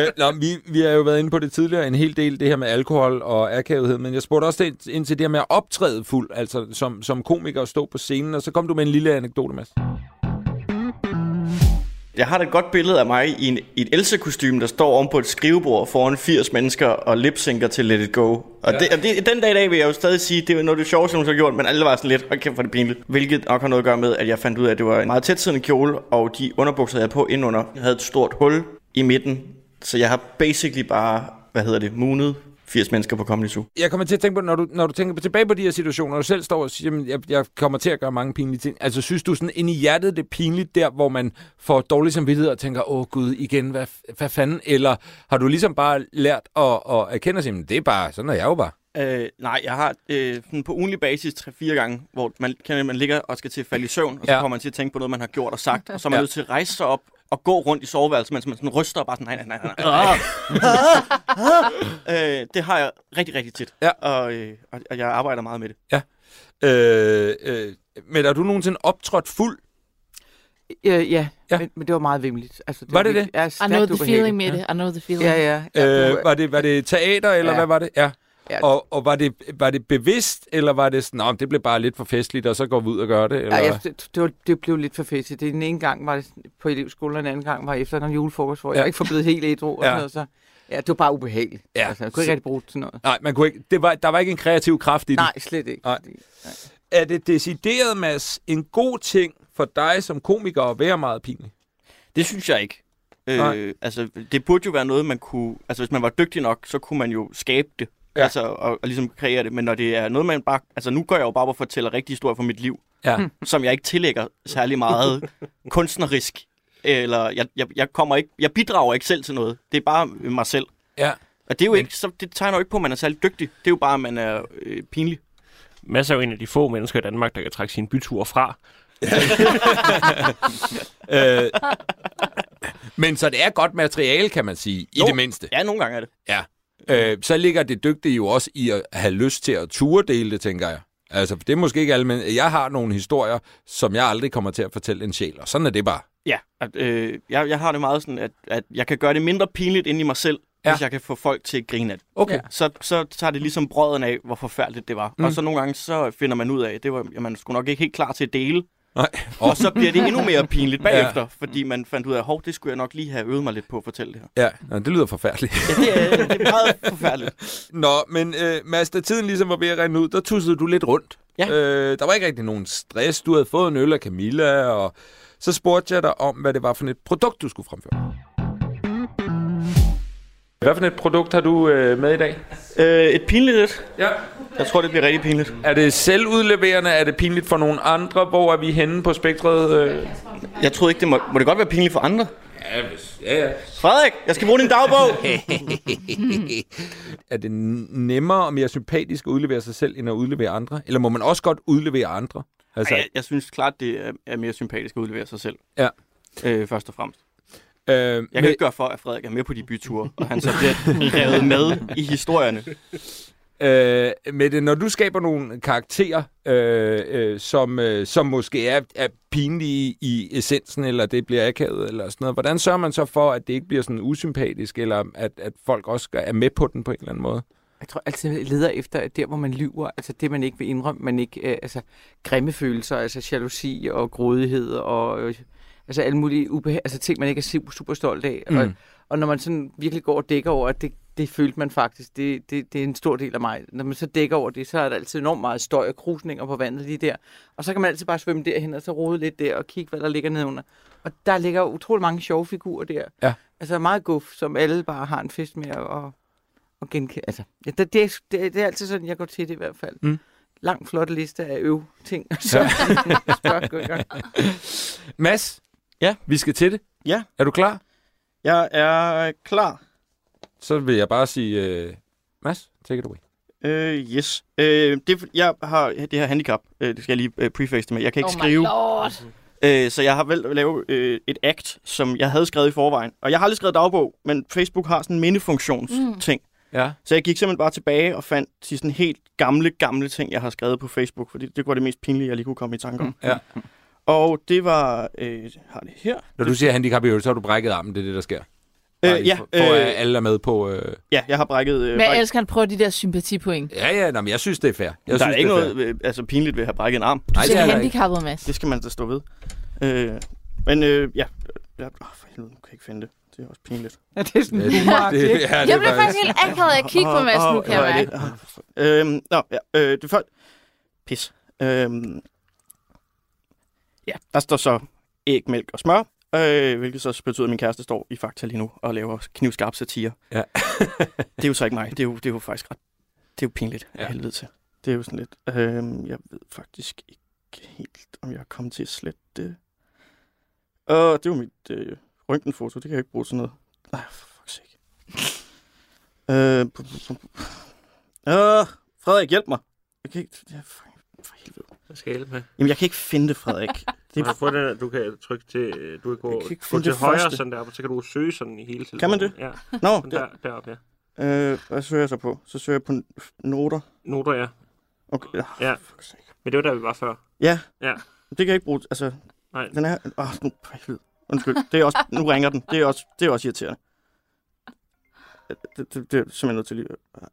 øh, nå, vi, vi har jo været inde på det tidligere, en hel del, det her med alkohol og akavethed, men jeg spurgte også ind, ind til det her med at optræde fuld, altså som, som komiker og stå på scenen, og så kom du med en lille anekdote, Mads. Jeg har da et godt billede af mig i, en, i et Elsa-kostyme, der står oven på et skrivebord foran 80 mennesker og lipsynker til Let It Go. Og, ja. det, og det, den dag i dag vil jeg jo stadig sige, det var noget af det sjoveste, hun har gjort, men alle var sådan lidt, hold kæft, hvor er det pinligt. Hvilket nok har noget at gøre med, at jeg fandt ud af, at det var en meget tætsiddende kjole, og de underbukser, jeg havde på indenunder, havde et stort hul i midten. Så jeg har basically bare, hvad hedder det, moonet 80 mennesker på Comedy Zoo. Jeg kommer til at tænke på, når du, når du tænker tilbage på de her situationer, og du selv står og siger, at jeg, jeg kommer til at gøre mange pinlige ting. Altså, synes du sådan ind i hjertet, det er pinligt der, hvor man får dårlig samvittighed og tænker, åh gud, igen, hvad, hvad fanden? Eller har du ligesom bare lært at, at erkende sig, det er bare, sådan er jeg jo bare. Øh, nej, jeg har øh, sådan på ugenlig basis 3-4 gange, hvor man, kan, man ligger og skal til at falde i søvn, og så Ja. kommer man til at tænke på noget, man har gjort og sagt, og så er man ja. nødt til at rejse sig op og gå rundt i soveværelset, mens man sådan ryster og bare sådan, nej, nej, nej, nej. nej. øh, det har jeg rigtig, rigtig tit, Ja. og, øh, og, jeg arbejder meget med det. Øh, øh, men er du nogensinde optrådt fuld? Øh, ja, Ja. ja. Men, men det var meget vimligt. Altså, Var det virkelig- Ja, I know the feeling med det. I know the feeling. Ja, ja. ja Øh, det var- var, det, var det teater, eller Ja. hvad var det? Ja. Ja. Og, og var, det, var det bevidst, eller var det sådan, "Nå, det blev bare lidt for festligt, og så går vi ud og gør det? Eller? Ja, jeg, det, det, var, det blev lidt for festligt. Det, den ene gang var det på elevskolen, og den anden gang var efter en julefrokost, hvor Ja. jeg ikke forblevet helt ædru. Og Ja. sådan noget, så, ja, det var bare ubehageligt. Ja. Altså, jeg kunne ikke rigtig bruge det til noget. Nej, man kunne ikke, det var, der var ikke en kreativ kraft i det. Nej, slet ikke. Nej. Fordi- Er det decideret, Mads, en god ting for dig som komiker at være meget pinlig? Det synes jeg ikke. Nej. Øh, altså, det burde jo være noget, man kunne... Altså, hvis man var dygtig nok, så kunne man jo skabe det. Ja. Altså, og, og ligesom kreere det. Men når det er noget, man bare... Altså, nu går jeg jo bare og fortæller rigtige historier fra mit liv. Ja. som jeg ikke tillægger særlig meget kunstnerisk. Eller jeg, jeg, jeg, kommer ikke, jeg bidrager ikke selv til noget. Det er bare mig selv. Ja. Og det, er jo ikke, så, det tegner jo ikke på, at man er særlig dygtig. Det er jo bare, at man er øh, pinlig. Mads er jo en af de få mennesker i Danmark, der kan trække sine byture fra. Øh, men så det er godt materiale, kan man sige, i Jo. det mindste. Ja, nogle gange er det. Ja. Øh, så ligger det dygtige jo også i at have lyst til at ture dele det, tænker jeg. Altså, det er måske ikke alle, men jeg har nogle historier, som jeg aldrig kommer til at fortælle en sjæl, og sådan er det bare. Ja, at, øh, jeg, jeg har det meget sådan, at, at jeg kan gøre det mindre pinligt ind i mig selv, Ja. hvis jeg kan få folk til at grine af det. Okay. Ja. Så, så tager det ligesom brøden af, hvor forfærdeligt det var. Mm. Og så nogle gange, så finder man ud af, at det var, at man skulle nok ikke helt klar til at dele. Nej. Og så bliver det endnu mere pinligt bagefter, ja. fordi man fandt ud af, hov, det skulle jeg nok lige have øvet mig lidt på at fortælle det her. Ja, Nå, det lyder forfærdeligt. Ja, det er, det er meget forfærdeligt. Nå, men øh, Mads, da tiden ligesom var ved at rende ud, der tussede du lidt rundt. Ja. Øh, der var ikke rigtig nogen stress. Du havde fået en øl af Camilla, og så spurgte jeg dig om, hvad det var for et produkt, du skulle fremføre. Hvad for et produkt har du øh, med i dag? Øh, et pinligt lidt. Ja. Jeg tror, det bliver rigtig pinligt. Er det selvudleverende? Er det pinligt for nogle andre? Hvor er vi henne på spektret? Øh? Jeg troede ikke, det må, må det godt være pinligt for andre. Ja, hvis, ja, ja. Frederik, jeg skal bruge din dagbog. er det nemmere og mere sympatisk at udlevere sig selv, end at udlevere andre? Eller må man også godt udlevere andre? Altså, Ej, jeg, jeg synes klart, det er, er mere sympatisk at udlevere sig selv. Ja. Øh, først og fremmest. Øh, Jeg kan ikke gøre for, at Frederik er med på de byture, og han så bliver revet med i historierne. Øh, Mette, når du skaber nogle karakterer, øh, øh, som, øh, som måske er, er pinlige i essensen, eller det bliver akavet, eller sådan noget, hvordan sørger man så for, at det ikke bliver sådan usympatisk, eller at, at folk også er med på den på en eller anden måde? Jeg tror altid, jeg leder efter der, hvor man lyver. Altså det, man ikke vil indrømme. Man ikke, øh, altså grimme følelser, altså jalousi og grådighed og øh, altså alle mulige ubehag, altså ting, man ikke er super, super stolt af. Mm. Og, og når man sådan virkelig går og dækker over, at det, det følte man faktisk, det, det, det er en stor del af mig. Når man så dækker over det, så er der altid enormt meget støj og krusninger på vandet lige der. Og så kan man altid bare svømme derhen og så rode lidt der og kigge, hvad der ligger nedenunder. Og der ligger utrolig mange sjove figurer der. Ja. Altså meget guf, som alle bare har en fest med og, og genkende. Altså, ja, det, det, er- det, det, er altid sådan, jeg går til det i hvert fald. Mm. Lang, flot liste af øv ting. Så gang. Mads? Ja? Vi skal til det. Ja. Er du klar? Jeg er klar. Så vil jeg bare sige, øh, Mads, take it away. Øh, yes. Øh, det, er, jeg har det her handicap, øh, det skal jeg lige øh, preface det med. Jeg kan ikke oh skrive. my lord. Øh, så jeg har valgt at lave øh, et act, som jeg havde skrevet i forvejen. Og jeg har aldrig skrevet dagbog, men Facebook har sådan en mindefunktions Mm. ting. Ja. Så jeg gik simpelthen bare tilbage og fandt de sådan helt gamle, gamle ting, jeg har skrevet på Facebook. Fordi det var det mest pinlige, jeg lige kunne komme i tanke om. Ja. Og det var... Øh, jeg har det her. Når du siger handicap i øvrigt, så har du brækket armen, det er det, der sker. Øh, ja, for, for øh, alle er med på... Øh... ja, jeg har brækket... Øh, Men jeg bræk- elsker, at han prøver de der sympatipoint. Ja, ja, nå, men jeg synes, det er fair. Jeg der synes, er ikke det noget øh, altså, pinligt ved at have brækket en arm. Du Nej, det er handicappet, Mads. Det skal man da stå ved. Øh, men øh, ja... ja oh, for helvede, nu kan jeg ikke finde det. Det er også pinligt. Ja, det er sådan Ja, det, det, ikke? ja, det Jeg bliver faktisk helt akavet af at kigge på Mads nu, kan jeg mærke. mærke. Øhm, nå, ja, øh, det er Pis. Øhm, ja, der står så æg, mælk og smør. Øh, hvilket så betyder, at min kæreste står i Fakta lige nu og laver knivskarp satire. Ja. det er jo så ikke mig. Det er jo, det er jo faktisk ret... Det er jo pinligt af Ja. helvede til. Det er jo sådan lidt... Øhm, jeg ved faktisk ikke helt, om jeg er kommet til at slette det. Og det var mit øh, røntgenfoto. Det kan jeg ikke bruge til noget. Nej, for fuck's sake. Øh, øh, Frederik, hjælp mig. Jeg kan ikke... Ja, for, for helvede. Hvad skal jeg hjælpe med? Jamen, jeg kan ikke finde det, Frederik. Det Du er, kan, få den, du kan trykke til, øh, du kan gå, Jeg kan gå til højre første. sådan der, og så kan du søge sådan i hele telefonen. Kan man det? Ja, Nå, sådan der. der, deroppe, ja. Øh, hvad søger jeg så på? Så søger jeg på noter. Noter, ja. Okay. Ja. Ja. Men det var der, vi var før. Ja. Ja. Det kan jeg ikke bruge. Altså, Nej. den er... Åh, nu... for helvede. Undskyld. Det er også... Nu ringer den. Det er også, det er også irriterende. Det, det, det, det er simpelthen nødt til lige...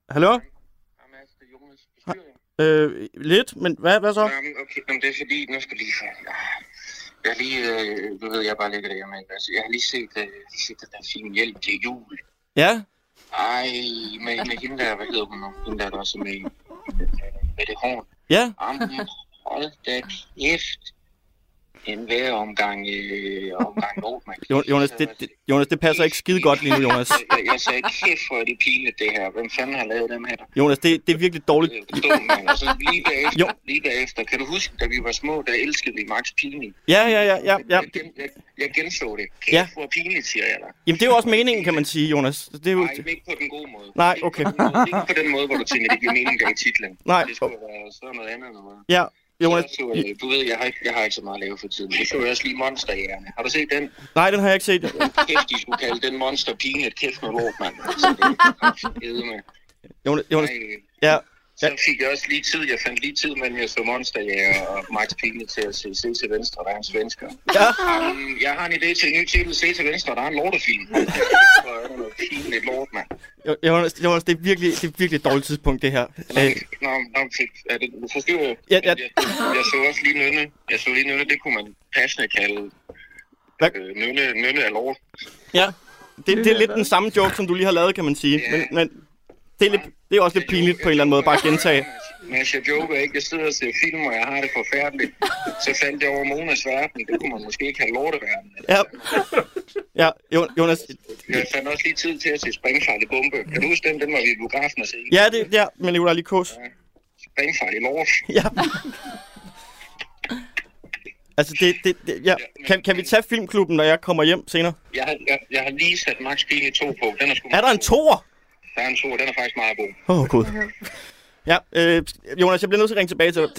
Hallo? Øh, lidt, men hvad, hvad så? Jamen, okay, men det er fordi, nu skal lige få... Jeg har lige, øh, du ved, jeg bare ligger der, men altså, jeg har lige set, øh, lige set den der film Hjælp til jul. Ja? Ej, med, med hende der, hvad hedder hun nu? Hende der, der også med, i- med det horn. Ja? Jamen, hold da kæft. En værre omgang, øh, omgang Nordmand. Jo- Jonas, det, det, Jonas, det passer ikke skide godt lige nu, Jonas. Jeg, jeg, sagde, kæft, hvor er det pinligt, det her. Hvem fanden har lavet dem her? Jonas, det, det er virkelig dårligt. Dum, mand. Og så lige bagefter, Jo. lige bagefter, kan du huske, da vi var små, der elskede vi Max Pini? Ja, ja, ja, ja. ja. Jeg, gen, jeg, jeg genså det. Kæft, Ja. hvor pinligt, siger jeg dig. Jamen, det er jo også meningen, kan man sige, Jonas. Det er jo... Nej, ikke på den gode måde. Nej, Ikke okay. på den måde- Ikke på den måde, hvor du tænker, det giver mening, der i titlen. Nej. Det skulle være sådan noget andet. Eller hvad? Ja, Jonas. Så, øh, du ved, jeg har, ikke, jeg har ikke så meget at lave for tiden. Det så jeg også lige Monsterhjerne. Har du set den? Nej, den har jeg ikke set. Kæft, de skulle kalde den Monster pinligt. Kæft noget lort, mand. Altså, det er med. Jonas, Jonas. Nej, Ja, Så fik jeg også lige tid. Jeg fandt lige tid mellem jeg så Monsterjæger og Max Pine til at se Se til Venstre, der er en svensker. ja. Um, jeg har en idé til en ny titel, Se til Venstre, der er en lortefilm. Hvor er noget pinligt lort, mand. Jo- Jonas, Jonas, det er virkelig, det er virkelig et dårligt tidspunkt, det her. Øh, Nå, nå, er det, du forstår jeg. Ja, ja. Jeg, jeg, så også lige Nynne. Jeg så lige Nynne, det kunne man passende kalde Hvad? øh, Nynne, Nynne er lort. ja, det, det er lidt den samme joke, som du lige har lavet, kan man sige. Men, men det, er lidt, det er også lidt pinligt på en eller anden måde, bare at gentage. Men jeg joker ikke. Jeg sidder og ser film, og jeg har det forfærdeligt. Så faldt jeg over Monas verden. Det kunne man måske ikke have lorteverden. Ja, ja Jo- Jonas. Jeg fandt også lige tid til at se Springfarlig Bombe. Kan du huske den? Den var vi i biografen at se. Ja, det ja, med Nicolai Likos. Springfarlig lort. Ja. Altså, det, det, det ja. kan, kan vi tage filmklubben, når jeg kommer hjem senere? Jeg jeg, jeg har lige sat Max Pile 2 på. Den er, sgu Er der en toer? Der er en 2, den er faktisk meget god. Åh, oh, gud. Ja, øh, Jonas, jeg bliver nødt til at ringe tilbage til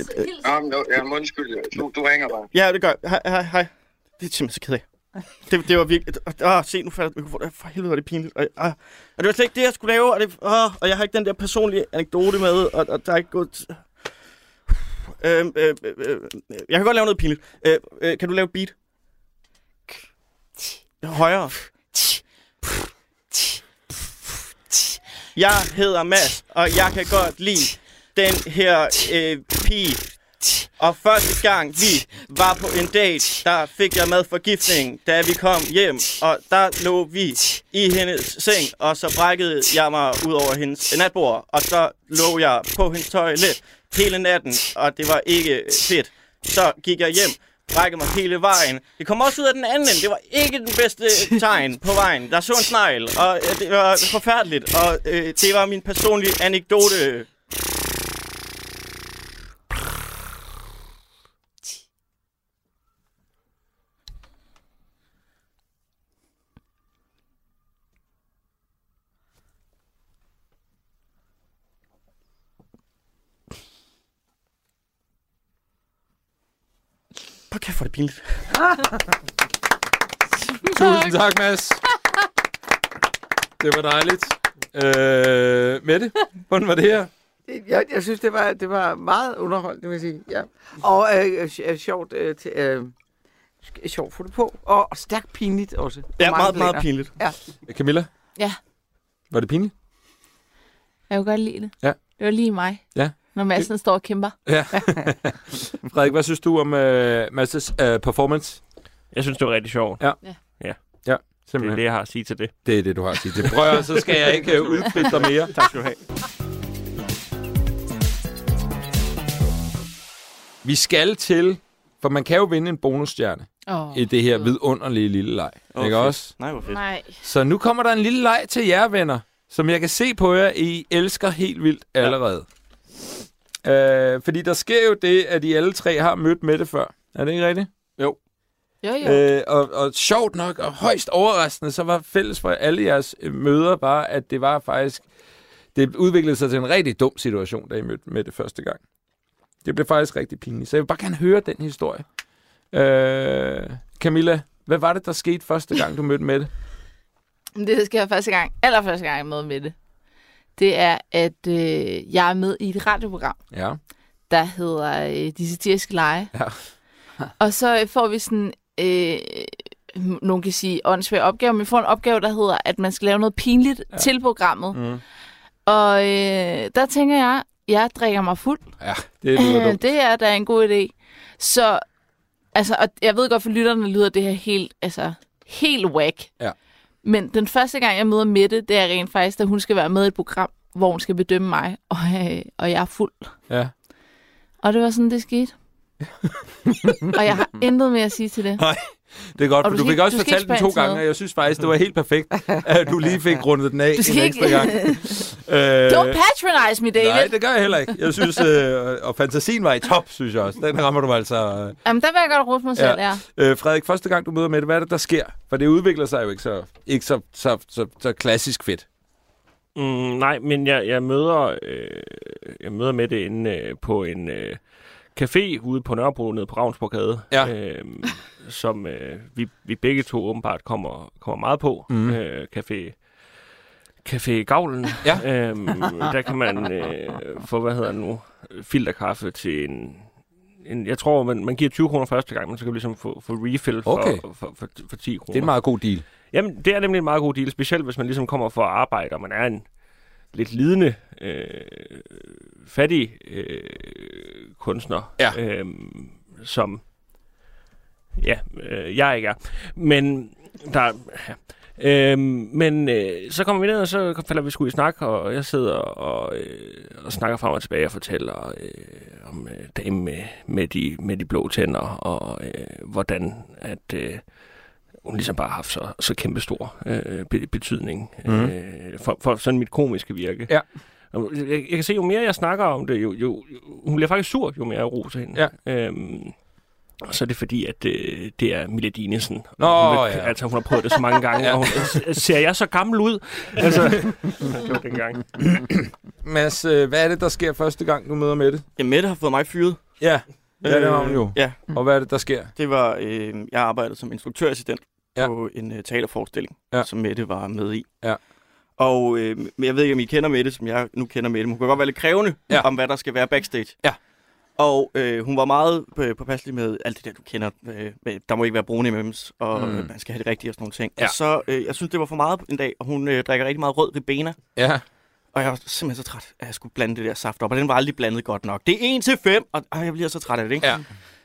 Ja, men, ja, undskyld. Du, du ringer bare. Ja, det gør. Hej, hej, hej. Det er simpelthen så ked af. Det, det var virkelig... Åh, se, nu falder mikrofonen. For helvede, var det pinligt. Og, og, og det var slet ikke det, jeg skulle lave. Og, det, åh, og jeg har ikke den der personlige anekdote med. Og, og der er ikke gået... Øh, øh, øh, øh, jeg kan godt lave noget pinligt. Øh, øh, kan du lave et beat? Højere. Jeg hedder Mads, og jeg kan godt lide den her øh, pige. Og første gang vi var på en date, der fik jeg madforgiftning, da vi kom hjem. Og der lå vi i hendes seng, og så brækkede jeg mig ud over hendes natbord. Og så lå jeg på hendes toilet hele natten, og det var ikke fedt. Så gik jeg hjem, brækket mig hele vejen. Det kom også ud af den anden ende. Det var ikke den bedste tegn på vejen. Der så en snegl, og øh, det var forfærdeligt. Og øh, det var min personlige anekdote. Hvor kæft, hvor er det pinligt. Tusind tak, Mads. Det var dejligt. Øh, Mette, hvordan var det her? Jeg, jeg synes, det var, det var meget underholdende, vil jeg sige. Ja. Og øh, øh, øh, sjovt, øh, til, øh, sk- sjovt få det på. Og, og stærkt pinligt også. Ja, meget, meget pinligt. Ja. Camilla? Ja. Var det pinligt? Jeg kunne godt lide det. Ja. Det var lige mig. Ja. Når Madsen står og kæmper. Ja. Frederik, hvad synes du om uh, Mads' uh, performance? Jeg synes, det var rigtig sjovt. Det er Simpelthen. det, jeg har at sige til det. Det er det, du har at sige til. Prøv så skal jeg ikke uh, udfritte dig mere. Tak skal du have. Vi skal til, for man kan jo vinde en bonusstjerne Oh. i det her vidunderlige lille leg. Åh, ikke fedt. også? Nej, hvor fedt. Nej. Så nu kommer der en lille leg til jer, venner, som jeg kan se på jer, I elsker helt vildt allerede. Øh, fordi der sker jo det, at I alle tre har mødt med det før. Er det ikke rigtigt? Jo, jo. Øh, og, og sjovt nok, og højst overraskende, så var fælles for alle jeres øh, møder bare, at det var faktisk... Det udviklede sig til en rigtig dum situation, da I mødte med det første gang. Det blev faktisk rigtig pinligt. Så jeg vil bare gerne høre den historie. Øh, Camilla, hvad var det, der skete første gang, du mødte med det? Det, sker første gang, allerførste gang, jeg med med det, er, at øh, jeg er med i et radioprogram, Ja. der hedder øh, De Satiriske Lege. Ja. Og så øh, får vi sådan, øh, nogen kan sige åndssvær opgave, men vi får en opgave, der hedder, at man skal lave noget pinligt ja. til programmet. Mm. Og øh, der tænker jeg, jeg drikker mig fuld. Ja, det Øh, dumt. det er da en god idé. Så, altså, og jeg ved godt, for lytterne lyder det her helt, altså, helt whack. Ja. Men den første gang, jeg møder Mette, det er rent faktisk, da hun skal være med i et program, hvor hun skal bedømme mig, og, øh, og jeg er fuld. Ja. Og det var sådan, det skete. og jeg har intet mere at sige til det. Nej, det er godt, Og for du du fik ikke- også du fortalt den to gange, noget. og jeg synes faktisk, det var helt perfekt, at du lige fik rundet den af Du skal en ikke- ekstra gang. Øh, Don't patronize me, David. Nej, det gør jeg heller ikke. Jeg synes, øh, og fantasien var i top, synes jeg også. Den rammer du altså. Øh. Jamen, der vil jeg godt rose mig selv, ja. Øh, Frederik, første gang du møder med det, hvad er det, der sker? For det udvikler sig jo ikke så, ikke så, så, så, så klassisk fedt. Mm, nej, men jeg, jeg møder øh, jeg møder med det inde øh, på en øh, café ude på Nørrebro nede på Ravnsborgade, Ja. øh, som øh, vi, vi begge to åbenbart kommer, kommer meget på. Mhm. Øh, café Café Gavlen. Ja. Øhm, der kan man øh, få, hvad hedder det nu, filterkaffe til en, en jeg tror, man, man giver 20 kroner første gang, men så kan du ligesom få, få refill for, Okay. for, for, for, for 10 kroner. Det er en meget god deal. Jamen, det er nemlig en meget god deal, specielt hvis man ligesom kommer for at arbejde, og man er en lidt lidende, øh, fattig øh, kunstner, Ja. øh, som ja, øh, jeg ikke er. Men der, ja. Øhm, men øh, så kommer vi ned, og så falder vi sgu i snak, og jeg sidder og, øh, og snakker frem og tilbage og fortæller øh, om øh, damen med, med, de, med de blå tænder, og øh, hvordan at øh, hun ligesom bare har haft så, så kæmpe stor øh, be- betydning Mhm. øh, for, for sådan mit komiske virke. Ja. Jeg, jeg kan se, jo mere jeg snakker om det, jo, jo, jo hun bliver faktisk sur, jo mere jeg roser hende. Ja. Øhm, og så er det fordi, at øh, det er Mille Dinesen. Nå, hun, ja. Altså, hun har prøvet det så mange gange, Ja. og hun, ser jeg så gammel ud? Altså, det var dengang. Mads, øh, hvad er det, der sker første gang, du møder med det? Ja, Mette har fået mig fyret. Ja, ja det har hun jo. Ja, Og hvad er det, der sker? det var, øh, jeg arbejdede som instruktørassistent Ja. på en øh, teaterforestilling, Ja. som Mette var med i. Ja. Og øh, jeg ved ikke, om I kender Mette, som jeg nu kender Mette. men Hun kan godt være lidt krævende ja. om, hvad der skal være backstage. Ja. Og øh, hun var meget øh, påpasselig med alt det der, du kender. Øh, med, der må ikke være brune mems, og Mm. mm. man skal have det rigtige og sådan nogle ting. Ja. Og så, øh, jeg synes, det var for meget en dag, og hun øh, drikker rigtig meget rød ribena. Ja. Og jeg var simpelthen så træt, at jeg skulle blande det der saft op, og den var aldrig blandet godt nok. Det er 1 til 5, og ej, jeg bliver så træt af det, ikke? Ja.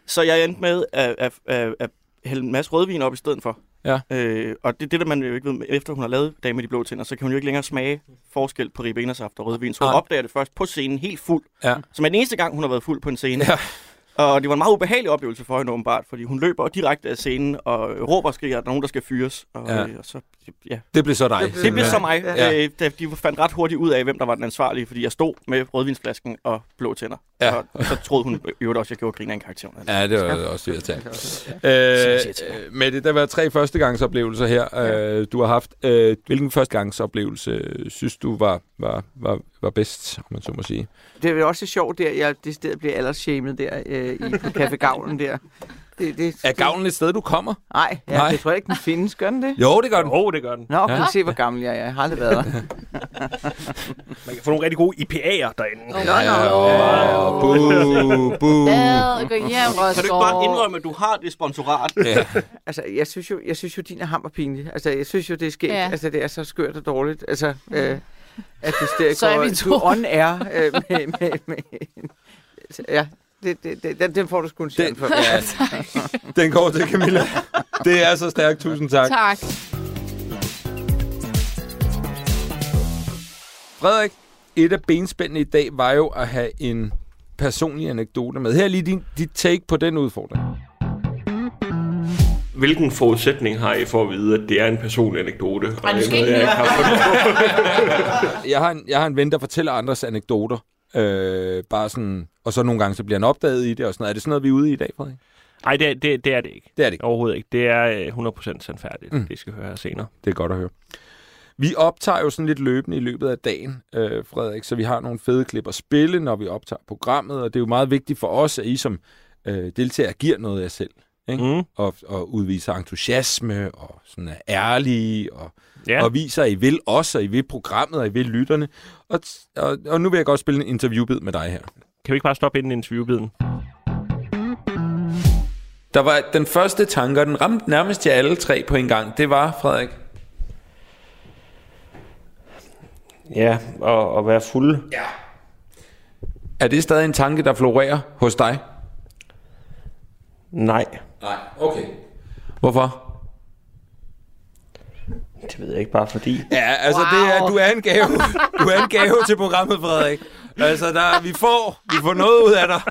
Så jeg endte med at, at, at, at hælde en masse rødvin op i stedet for. Ja. Øh, og det det, der man jo ikke ved, efter hun har lavet Dame med de blå tænder, så kan hun jo ikke længere smage forskel på ribenasaft og rødvin. Så hun Nej. opdager det først på scenen helt fuld. Ja. Som er den eneste gang, hun har været fuld på en scene. Ja. Og det var en meget ubehagelig oplevelse for hende åbenbart, fordi hun løber direkte af scenen og råber og skriger, at der er nogen, der skal fyres. Og, Ja. ja. og så, ja. Det blev så dig. Det blev- Det blev så mig. Ja. Ja. Øh, de fandt ret hurtigt ud af, hvem der var den ansvarlige, fordi jeg stod med rødvinsflasken og blå tænder. Ja. Og, og så troede hun øvrigt også, at jeg gjorde grin af en karakter. Ja, det var også irriterende. Sindssygt. Øh, øh, Mette, der var tre førstegangsoplevelser her, øh, du har haft. Øh, hvilken førstegangsoplevelse øh, synes du var, var, var, var bedst, om man så må sige? Det er også sjovt der, jeg det sted bliver aldersshamed der øh, i på Café Gavlen der. Det, det, Er gavlen et sted, du kommer? Nej, ja, Nej. det tror jeg ikke, den findes. Gør den det? Jo, det gør den. Åh, oh, det gør den. Nå, kan Ja. ja. se, hvor gammel jeg er. Jeg har aldrig været der. Man kan få nogle rigtig gode IPA'er derinde. Nå, Ja, ja, bu, bu. Ad, gå hjem, Kan du ikke bare indrømme, at du har det sponsorat? Ja. Altså, jeg synes jo, jeg synes jo din er hammerpinlig. Altså, jeg synes jo, det er skægt. Ja. Ja. Altså, det er så skørt og dårligt. Altså, øh, at det stadig Så er går, vi du to. on air øh, med, med, med, ja, det, det, det, den, den får du sgu en Den, sjæl for. ja, den går til Camilla. Det er så stærkt. Tusind tak. Tak. Frederik, et af benspændene i dag var jo at have en personlig anekdote med. Her er lige din, dit take på den udfordring. Hvilken forudsætning har I for at vide, at det er en personlig anekdote? Ej, nu skal Og ikke jeg har Jeg har en, jeg har en ven, der fortæller andres anekdoter. Øh, bare sådan, og så nogle gange så bliver han opdaget i det og sådan noget. Er det sådan noget, vi er ude i i dag, Frederik? Nej, det, er- det, det er det ikke. Det er det ikke. Overhovedet ikke. Det er øh, 100% sandfærdigt. Mm. Det skal høre her senere. Det er godt at høre. Vi optager jo sådan lidt løbende i løbet af dagen, øh, Frederik, så vi har nogle fede klip at spille, når vi optager programmet, og det er jo meget vigtigt for os, at I som øh, deltager giver noget af jer selv, ikke? Mm. Og, og udviser entusiasme, og sådan er ærlige, og. Ja. og viser, at I vil os, og I vil programmet, og I vil lytterne. Og, og, og nu vil jeg godt spille en interviewbid med dig her. Kan vi ikke bare stoppe inden interviewbiden? Der var den første tanke, og den ramte nærmest jer alle tre på en gang. Det var, Frederik, Ja, og at være fuld. er det stadig en tanke, der florerer hos dig? Nej, Nej, okay. Hvorfor? det ved jeg ikke bare fordi. Ja, altså wow. det er, du er en gave. Du er en gave til programmet, Frederik. Altså, der, vi, får, vi får noget ud af dig.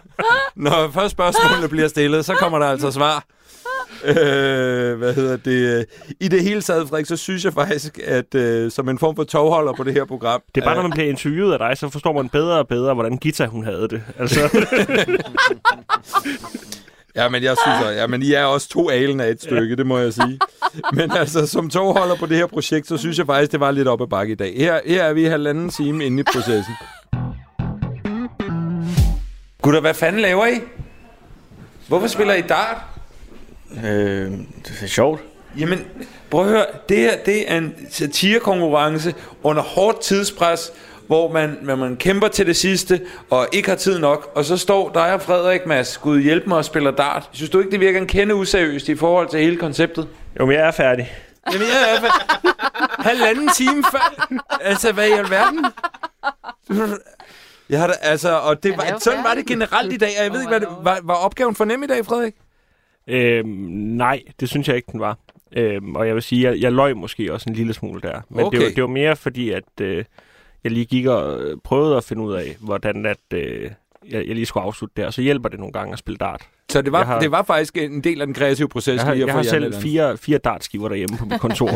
Når først spørgsmålene bliver stillet, så kommer der altså svar. Øh, hvad hedder det? I det hele taget, Frederik, så synes jeg faktisk, at øh, som en form for togholder på det her program... Det er bare, øh, når man bliver interviewet af dig, så forstår man bedre og bedre, hvordan Gita hun havde det. Altså, Ja, men jeg synes, at, ja, men I er også to alen af et stykke, det må jeg sige. Men altså, som togholder på det her projekt, så synes jeg faktisk, det var lidt op ad bakke i dag. Her, her er vi halvanden time inde i processen. Gutter, hvad fanden laver I? Hvorfor spiller I dart? Øh, det er sjovt. Jamen, prøv at høre. Det her, det er en satirekonkurrence under hårdt tidspres, hvor man, hvor man kæmper til det sidste, og ikke har tid nok. Og så står dig og Frederik, Mads, Gud hjælp mig og spiller dart. Synes du ikke, det virker en kende useriøst i forhold til hele konceptet? jo, men jeg er færdig. Jamen, jeg er halvanden time før. Altså, hvad i alverden? Jeg har da, altså, og det var, sådan var det generelt i dag, og jeg ved ikke, hvad det, var, var opgaven for nem i dag, Frederik? Øhm, nej, det synes jeg ikke, den var. Øhm, og jeg vil sige, jeg, jeg løj måske også en lille smule der. Men Okay. det, var, det var mere fordi, at øh, jeg lige gik og øh, prøvede at finde ud af, hvordan at, øh, jeg, jeg lige skulle afslutte der. Så hjælper det nogle gange at spille dart. Så det var, har- det var faktisk en del af den kreative proces. Jeg har, lige at jeg få har selv fire, fire dartskiver derhjemme på mit kontor.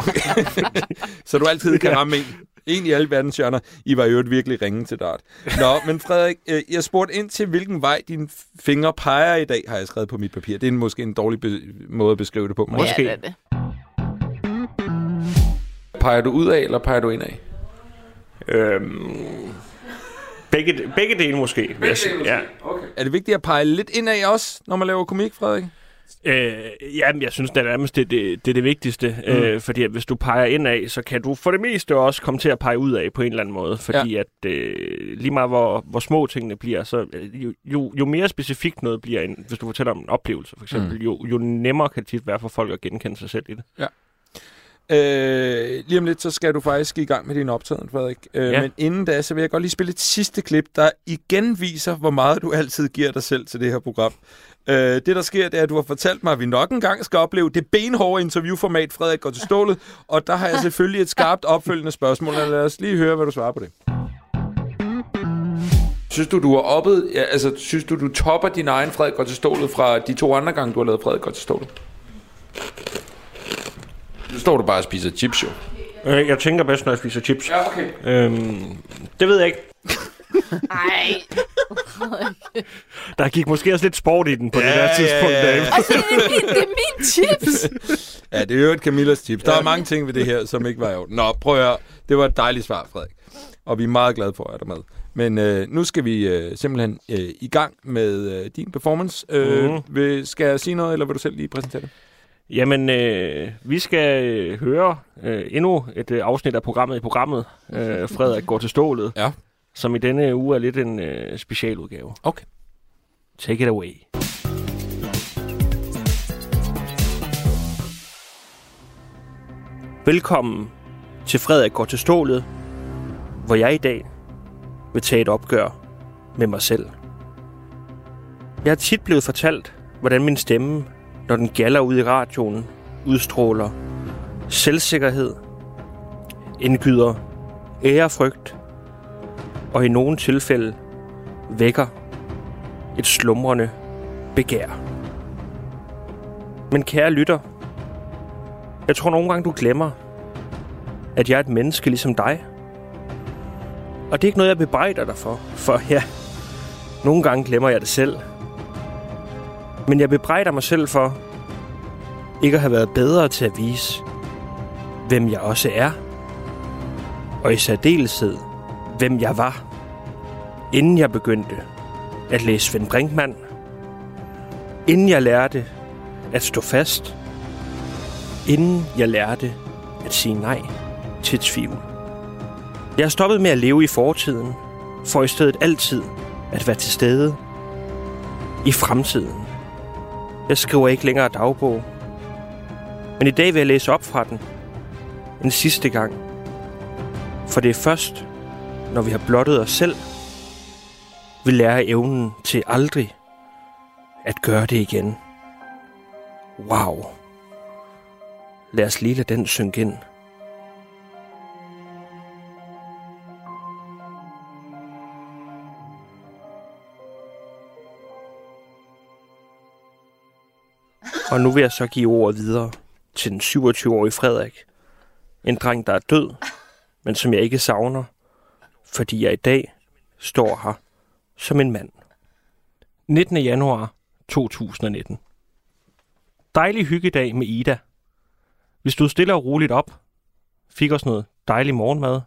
Så du altid kan ramme en. En i alle verdens hjørner. I var jo et virkelig ringe til dart. Nå, men Frederik, øh, jeg spurgte ind til, hvilken vej dine fingre peger i dag, har jeg skrevet på mit papir. Det er måske en dårlig be- måde at beskrive det på. Måske. Ja, det er det. Peger du ud af, eller peger du ind af? øhm, begge, begge dele måske. Vil jeg sige. Ja. Okay. Er det vigtigt at pege lidt ind af også, når man laver komik, Frederik? Øh, jamen, jeg synes, det er nærmest det, det, det, er det vigtigste. Mm. Øh, fordi at hvis du peger ind af, så kan du for det meste også komme til at pege ud af på en eller anden måde. Fordi ja. at øh, lige meget hvor, hvor små tingene bliver, så jo, jo, jo mere specifikt noget bliver, end, hvis du fortæller om en oplevelse for eksempel, mm. jo, jo nemmere kan det tit være for folk at genkende sig selv i det. Øh, lige om lidt, så skal du faktisk i gang med din optræden, Frederik. Øh, Ja. Men inden da, så vil jeg godt lige spille et sidste klip, der igen viser, hvor meget du altid giver dig selv til det her program. Øh, det, der sker, det er, at du har fortalt mig, at vi nok engang skal opleve det benhårde interviewformat, Frederik går til stålet. Og der har jeg selvfølgelig et skarpt opfølgende spørgsmål. Lad os lige høre, hvad du svarer på det. Synes du, du har oppet, ja, altså, synes du, du topper din egen Frederik går til stålet fra de to andre gange, du har lavet Frederik går til stålet? Nu står du bare og spiser chips, jo. Øh, jeg tænker bedst, når jeg spiser chips. Ja, okay. Øhm, det ved jeg ikke. Ej. Der gik måske også lidt sport i den på Ja, det der ja, tidspunkt. ja, ja. Dave. Altså, det er min, det er min chips. Ja, det er jo et Camillas tips. Der er mange ting ved det her, som ikke var i orden. Nå, prøv at høre. Det var et dejligt svar, Frederik. Og vi er meget glade for at have dig med. Men øh, nu skal vi øh, simpelthen øh, i gang med øh, din performance. Øh, Mhm. vil, skal jeg sige noget, eller vil du selv lige præsentere det? Jamen, øh, vi skal øh, høre øh, endnu et øh, afsnit af programmet i programmet. Øh, Frederik går til stålet. Ja. Som i denne uge er lidt en øh, specialudgave. Okay. Take it away. Velkommen til Frederik går til stålet, hvor jeg i dag vil tage et opgør med mig selv. Jeg har tit blevet fortalt, hvordan min stemme, når den gælder ud i radioen, udstråler selvsikkerhed, indgyder ærefrygt og i nogle tilfælde vækker et slumrende begær. Men kære lytter, jeg tror nogle gange, du glemmer, at jeg er et menneske ligesom dig. Og det er ikke noget, jeg bebrejder dig for, for ja, nogle gange glemmer jeg det selv. Men jeg bebrejder mig selv for ikke at have været bedre til at vise, hvem jeg også er. Og i særdeleshed, hvem jeg var, inden jeg begyndte at læse Svend Brinkmann. Inden jeg lærte at stå fast. Inden jeg lærte at sige nej til tvivl. Jeg har stoppet med at leve i fortiden, for i stedet altid at være til stede i fremtiden. Jeg skriver ikke længere dagbog, men i dag vil jeg læse op fra den en sidste gang. For det er først, når vi har blottet os selv, vi lærer evnen til aldrig at gøre det igen. Wow. Lad os lige lade den synke ind. Og nu vil jeg så give ordet videre til den 27-årige Frederik. En dreng, der er død, men som jeg ikke savner, fordi jeg i dag står her som en mand. 19. januar 2019. Dejlig hyggedag med Ida. Vi stod stille og roligt op, fik os noget dejlig morgenmad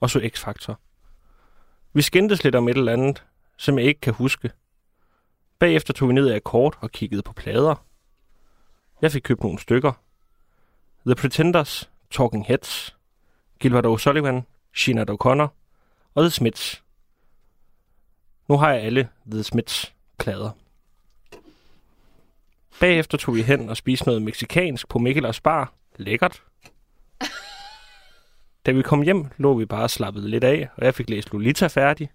og så X-Factor. Vi skændtes lidt om et eller andet, som jeg ikke kan huske. Bagefter tog vi ned af kort og kiggede på plader. Jeg fik købt nogle stykker. The Pretenders, Talking Heads, Gilbert O'Sullivan, Sheena O'Connor og The Smiths. Nu har jeg alle The Smiths plader. Bagefter tog vi hen og spiste noget meksikansk på Mikkelers Bar. Lækkert. Da vi kom hjem, lå vi bare slappet lidt af, og jeg fik læst Lolita færdig.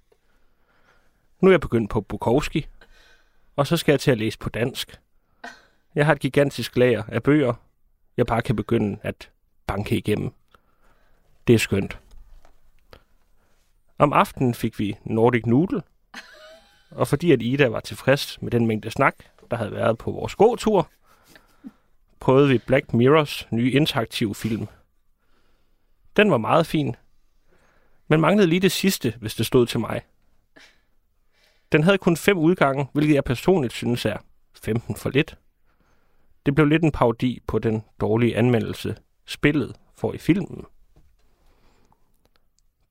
Nu er jeg begyndt på Bukowski, og så skal jeg til at læse på dansk. Jeg har et gigantisk lager af bøger, jeg bare kan begynde at banke igennem. Det er skønt. Om aftenen fik vi Nordic Noodle, og fordi at Ida var tilfreds med den mængde snak, der havde været på vores gåtur, prøvede vi Black Mirrors nye interaktive film. Den var meget fin, men manglede lige det sidste, hvis det stod til mig. Den havde kun fem udgange, hvilket jeg personligt synes er 15 for lidt. Det blev lidt en parodi på den dårlige anmeldelse, spillet får i filmen.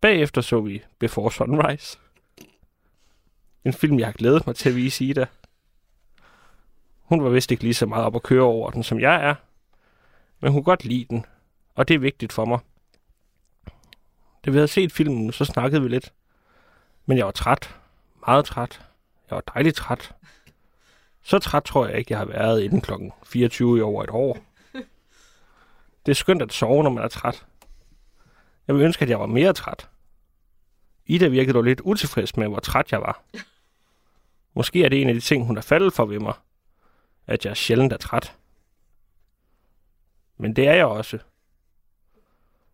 Bagefter så vi Before Sunrise. En film, jeg har glædet mig til at vise Ida. Hun var vist ikke lige så meget op at køre over den, som jeg er. Men hun kunne godt lide den, og det er vigtigt for mig. Da vi havde set filmen, så snakkede vi lidt. Men jeg var træt. Meget træt. Jeg var dejligt træt. Så træt tror jeg ikke, jeg har været inden klokken 24 i over et år. Det er skønt at sove, når man er træt. Jeg vil ønske, at jeg var mere træt. Ida virkede dog lidt utilfreds med, hvor træt jeg var. Måske er det en af de ting, hun er faldet for ved mig. At jeg sjældent er træt. Men det er jeg også.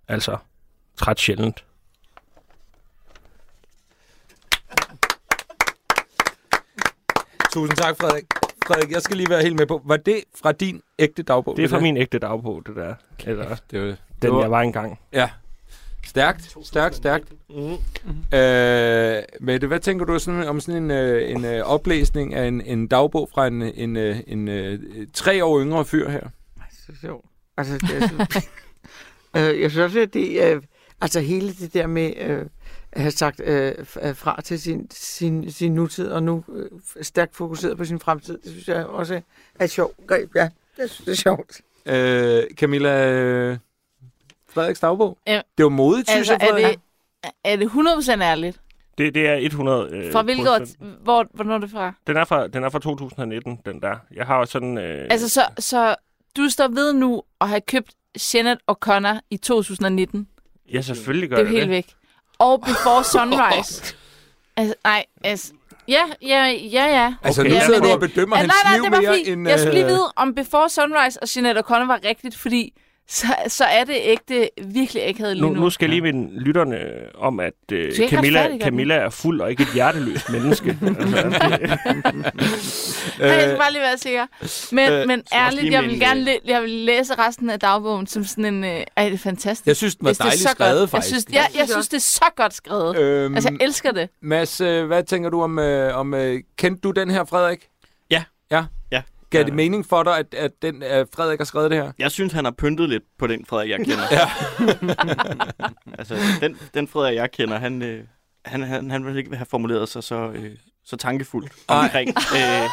Altså, træt sjældent. Tusind tak, Frederik. Frederik, jeg skal lige være helt med på. Var det fra din ægte dagbog? Det er fra der? min ægte dagbog, det der. Eller Det var, det den, var, jeg var engang. Ja. Stærkt, stærkt, stærkt. Mm. Øh, Mette, hvad tænker du sådan, om sådan en, øh, en øh, oplæsning af en, en dagbog fra en, en, øh, en øh, tre år yngre fyr her? Så sjovt. Altså, det er så... øh, jeg synes også, at det er... Altså hele det der med øh, at have sagt øh, øh, fra til sin, sin, sin nutid, og nu øh, stærkt fokuseret på sin fremtid, det synes jeg også er et sjovt greb, ja. Det synes jeg er sjovt. Øh, Camilla, øh, Frederiks dagbog? Ja. Det var modigt, synes Altså, jeg, er det, er det 100% ærligt? Det, det er 100 øh, Fra hvilket år? Hvor, hvornår er det fra? Den er, fra, den er fra 2019, den der. Jeg har jo sådan... Øh, Altså, så, så du står ved nu at have købt Shannon O'Connor i 2019. ja, selvfølgelig gør Det er jo jeg helt væk. Og Before Sunrise. altså, nej, altså... Ja, ja, ja, ja. Altså, Okay. nu Ja, sidder men du og det- bedømmer Ja, hans nej, nej, liv det var mere fint. end... Jeg skulle lige øh, vide, om Before Sunrise og Jeanette O'Connor var rigtigt, fordi så, så er det ægte, virkelig ikke havde lige nu, nu. nu skal jeg lige minde lytterne om, at øh, Camilla. Camilla er fuld og ikke et hjerteløst menneske. altså, det, Nej, jeg skal bare lige være sikker. Men, Øh, øh, men ærligt, jeg vil minde, gerne øh, læ- jeg vil læse resten af dagbogen som sådan en... Øh, ej, det er fantastisk. Jeg synes, den var det dejligt skrevet, godt. faktisk. Jeg synes, jeg, jeg synes, det er så godt skrevet. Øhm, Altså, jeg elsker det. Mads, øh, hvad tænker du om... Øh, om øh, kendte du den her, Frederik? Ja. Ja? Ja. Gav Ja. det mening for dig, at, at den, øh, Frederik har skrevet det her? Jeg synes, han har pyntet lidt på den Frederik, jeg kender. Ja. altså, den, den Frederik, jeg kender, han, øh, han, han, han vil ikke have formuleret sig så, øh, så tankefuldt omkring. Øh,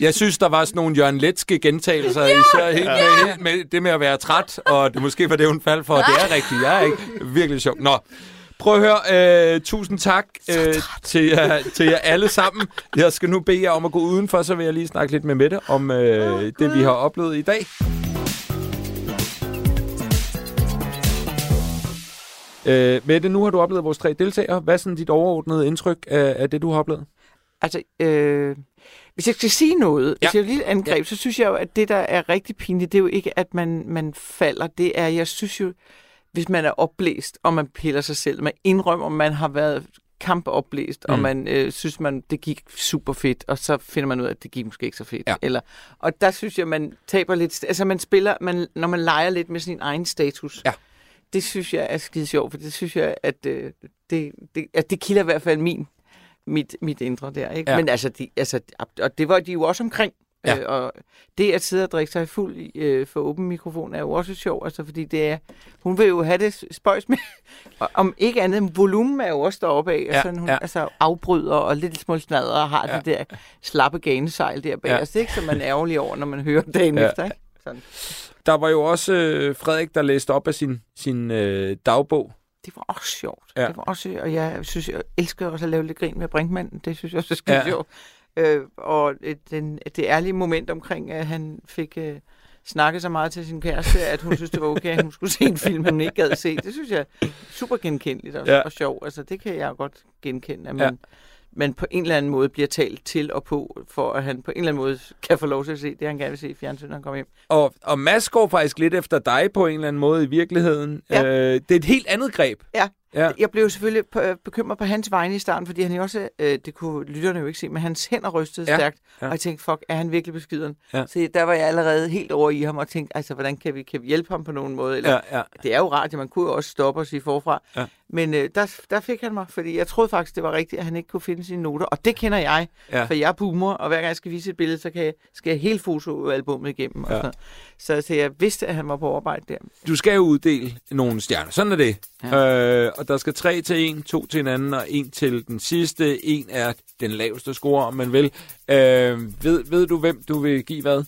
Jeg synes, der var sådan nogle Jørgen Letske gentagelser, ja! især helt med, helt med det med at være træt, og det måske var det, hun faldt for. Det er rigtigt, jeg er ikke virkelig sjov. Nå, prøv at høre. Øh, tusind tak øh, til, jer, til jer alle sammen. Jeg skal nu bede jer om at gå udenfor, så vil jeg lige snakke lidt med Mette om øh, det, vi har oplevet i dag. Øh, Mette, nu har du oplevet vores tre deltagere. Hvad er sådan dit overordnede indtryk af, af det, du har oplevet? Altså, øh, hvis jeg skal sige noget, Ja. hvis jeg vil lige angreb, ja. så synes jeg jo, at det, der er rigtig pinligt, det er jo ikke, at man, man falder. Det er, jeg synes jo, hvis man er opblæst, og man piller sig selv, man indrømmer, man har været kampoplæst, og Mm. man øh, synes, man det gik super fedt, og så finder man ud af, at det gik måske ikke så fedt. Ja. Eller, og der synes jeg, man taber lidt... Altså, man spiller, man, når man leger lidt med sin egen status. Ja. Det synes jeg er skide sjovt, for det synes jeg, at øh, det, det, at det kilder i hvert fald min, mit, mit indre der. Ikke? Ja. Men altså, de, altså, og det var de jo også omkring. Ja. Øh, og det at sidde og drikke sig fuld øh, for åben mikrofon er jo også sjovt, altså, fordi det er, hun vil jo have det spøjs med, og om ikke andet, volumen er jo også deroppe af, Ja, ja, sådan, hun ja. altså, afbryder og lidt små snadder og har Ja. det der slappe ganesejl der bag Ja. os, ikke? som man er ærgerlig over, når man hører dagen Ja. efter. Ikke? Sådan. Der var jo også øh, Frederik, der læste op af sin, sin øh, dagbog. Det var også sjovt. Ja. Det var også, og jeg synes, jeg elsker også at lave lidt grin med Brinkmann. Det synes jeg også er skide ja. sjovt. Øh, og øh, den, det ærlige moment omkring, at han fik øh, snakket så meget til sin kæreste, at hun synes, det var okay, at hun skulle se en film, hun ikke gad se. Det synes jeg er super genkendeligt og, Ja. og sjovt. Altså, det kan jeg godt genkende, at man, ja. man på en eller anden måde bliver talt til og på, for at han på en eller anden måde kan få lov til at se det, han gerne vil se i fjernsynet, når han kommer hjem. Og, og Mads går faktisk lidt efter dig på en eller anden måde i virkeligheden. Ja. Øh, det er et helt andet greb. Ja. Ja. Jeg blev selvfølgelig øh, bekymret på hans vegne i starten, fordi han jo også, øh, det kunne lytterne jo ikke se, men hans hænder rystede Ja, stærkt, ja. og jeg tænkte, fuck, er han virkelig beskideren? Ja. Så der var jeg allerede helt over i ham og tænkte, altså, hvordan kan vi, kan vi hjælpe ham på nogen måde? Eller, Ja, ja. Det er jo rart, at man kunne jo også stoppe og sige forfra. Ja. Men øh, der, der fik han mig, fordi jeg troede faktisk, det var rigtigt, at han ikke kunne finde sine noter. Og det kender jeg, Ja. for jeg er boomer, og hver gang jeg skal vise et billede, så kan jeg, skal jeg hele fotoalbummet igennem. Og Ja. sådan så, så jeg vidste, at han var på arbejde der. Du skal jo uddele nogle stjerner. Sådan er det. Ja. Øh, og der skal tre til en, to til en anden, og en til den sidste. En er den laveste score, om man vil. Øh, ved, ved du, hvem du vil give hvad?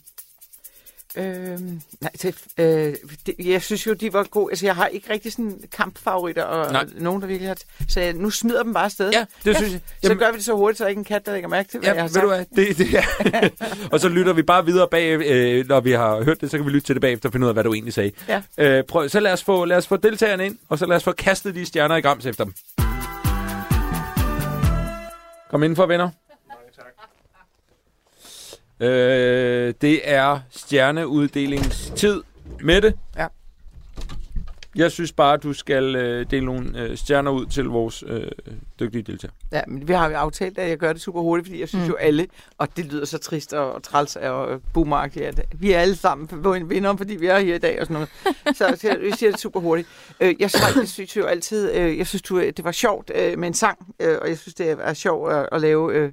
Øhm, nej, det, øh, det, jeg synes jo, de var gode. Altså, jeg har ikke rigtig sådan kampfavoritter, og Nej. nogen, der virkelig har... Så jeg, nu smider dem bare afsted. Ja, det synes jeg. Så Jamen- gør vi det så hurtigt, så der ikke en kat, der lægger mærke til, hvad Ja, jeg har ved du sagt. hvad? Det, det er. og så lytter vi bare videre bag, øh, når vi har hørt det, så kan vi lytte til det bagefter og finde ud af, hvad du egentlig sagde. Ja. Øh, prøv, så lad os, få, lad os få deltagerne ind, og så lad os få kastet de stjerner i grams efter dem. Kom indenfor, venner. Øh, det er stjerneudddelingstid. Mette? Ja. Jeg synes bare, du skal øh, dele nogle øh, stjerner ud til vores øh, dygtige deltagere. Ja, men vi har jo aftalt, at jeg gør det super hurtigt, fordi jeg synes mm. jo alle, og det lyder så trist og, og træls og boomeragtigt, at vi er alle sammen vinder, fordi vi er her i dag og sådan noget. Så, så jeg, jeg siger det super hurtigt. Øh, jeg, synes, jeg synes jo altid, øh, jeg synes, du, det var sjovt øh, med en sang, øh, og jeg synes, det er sjovt at, at lave øh,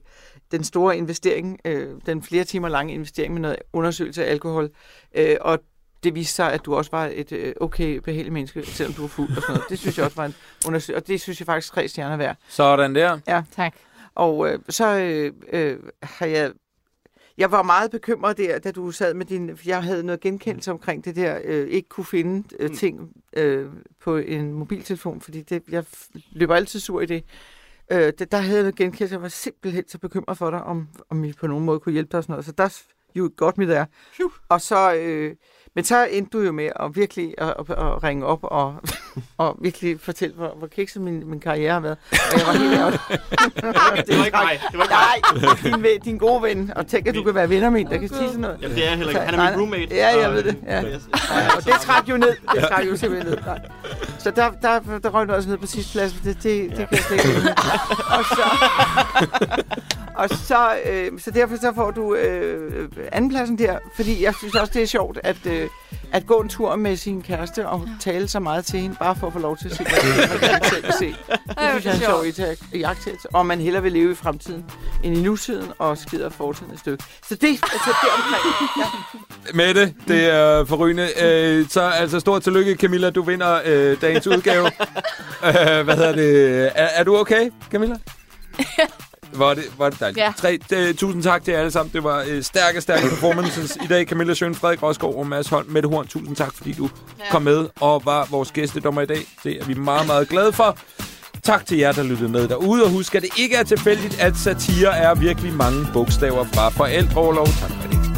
den store investering, øh, den flere timer lange investering med noget undersøgelse af alkohol, øh, og det viste sig, at du også var et øh, okay behageligt menneske, selvom du var fuld og sådan noget. Det synes jeg også var en undersøgelse, og det synes jeg faktisk tre stjerner værd. Sådan der. Ja. Tak. Og øh, så øh, øh, har jeg... Jeg var meget bekymret der, da du sad med din... for Jeg havde noget genkendelse omkring det der, øh, ikke kunne finde øh, ting øh, på en mobiltelefon, fordi det, jeg løber altid sur i det. Øh, der, havde jeg genkendelse, jeg var simpelthen så bekymret for dig, om, om vi på nogen måde kunne hjælpe dig og sådan noget. Så der you got me der. Og så... Øh, men så endte du jo med at virkelig at, at, at ringe op og, og virkelig fortælle, hvor, hvor kikset min, min karriere har været. Og jeg var helt ærgerlig. Det var ikke mig. Det var ikke mig. Nej, din, ven- din gode ven. Og tænk, at du kan være venner med en, der kan sige sådan noget. Jamen, det er jeg heller ikke. Han er min roommate. Ja, jeg ved det. Ja. Ja, og det trak jo ned. Det trak jo simpelthen ned. Nej. Så der, der, der røg du også ned på sidste plads. Det, det, det kan jeg slet ikke. Og så, og så, øh, så derfor så får du øh, andenpladsen der, fordi jeg synes også, det er sjovt at, øh, at gå en tur med sin kæreste og tale så meget til hende, bare for at få lov til at se, hvad man kan selv se. Det synes jeg er en sjov iagttagelse. Og man hellere vil leve i fremtiden end i nutiden og skider fortiden et stykke. Så det altså, det omkring. Ja. Mette, det er forrygende. Øh, så altså stort tillykke, Camilla. Du vinder øh, dagens udgave. øh, hvad hedder det? Er, er du okay, Camilla? Var det, var det dejligt. Ja. Tre, øh, tusind tak til jer alle sammen. Det var øh, stærke, stærke performances i dag. Camilla Søen, Frederik Rosgaard og Mads Holm. Mette Horn, tusind tak, fordi du ja. kom med og var vores gæstedommer i dag. Det er vi meget, meget glade for. Tak til jer, der lyttede med derude. Og husk, at det ikke er tilfældigt, at satire er virkelig mange bogstaver fra forældreoverlov. Tak for det.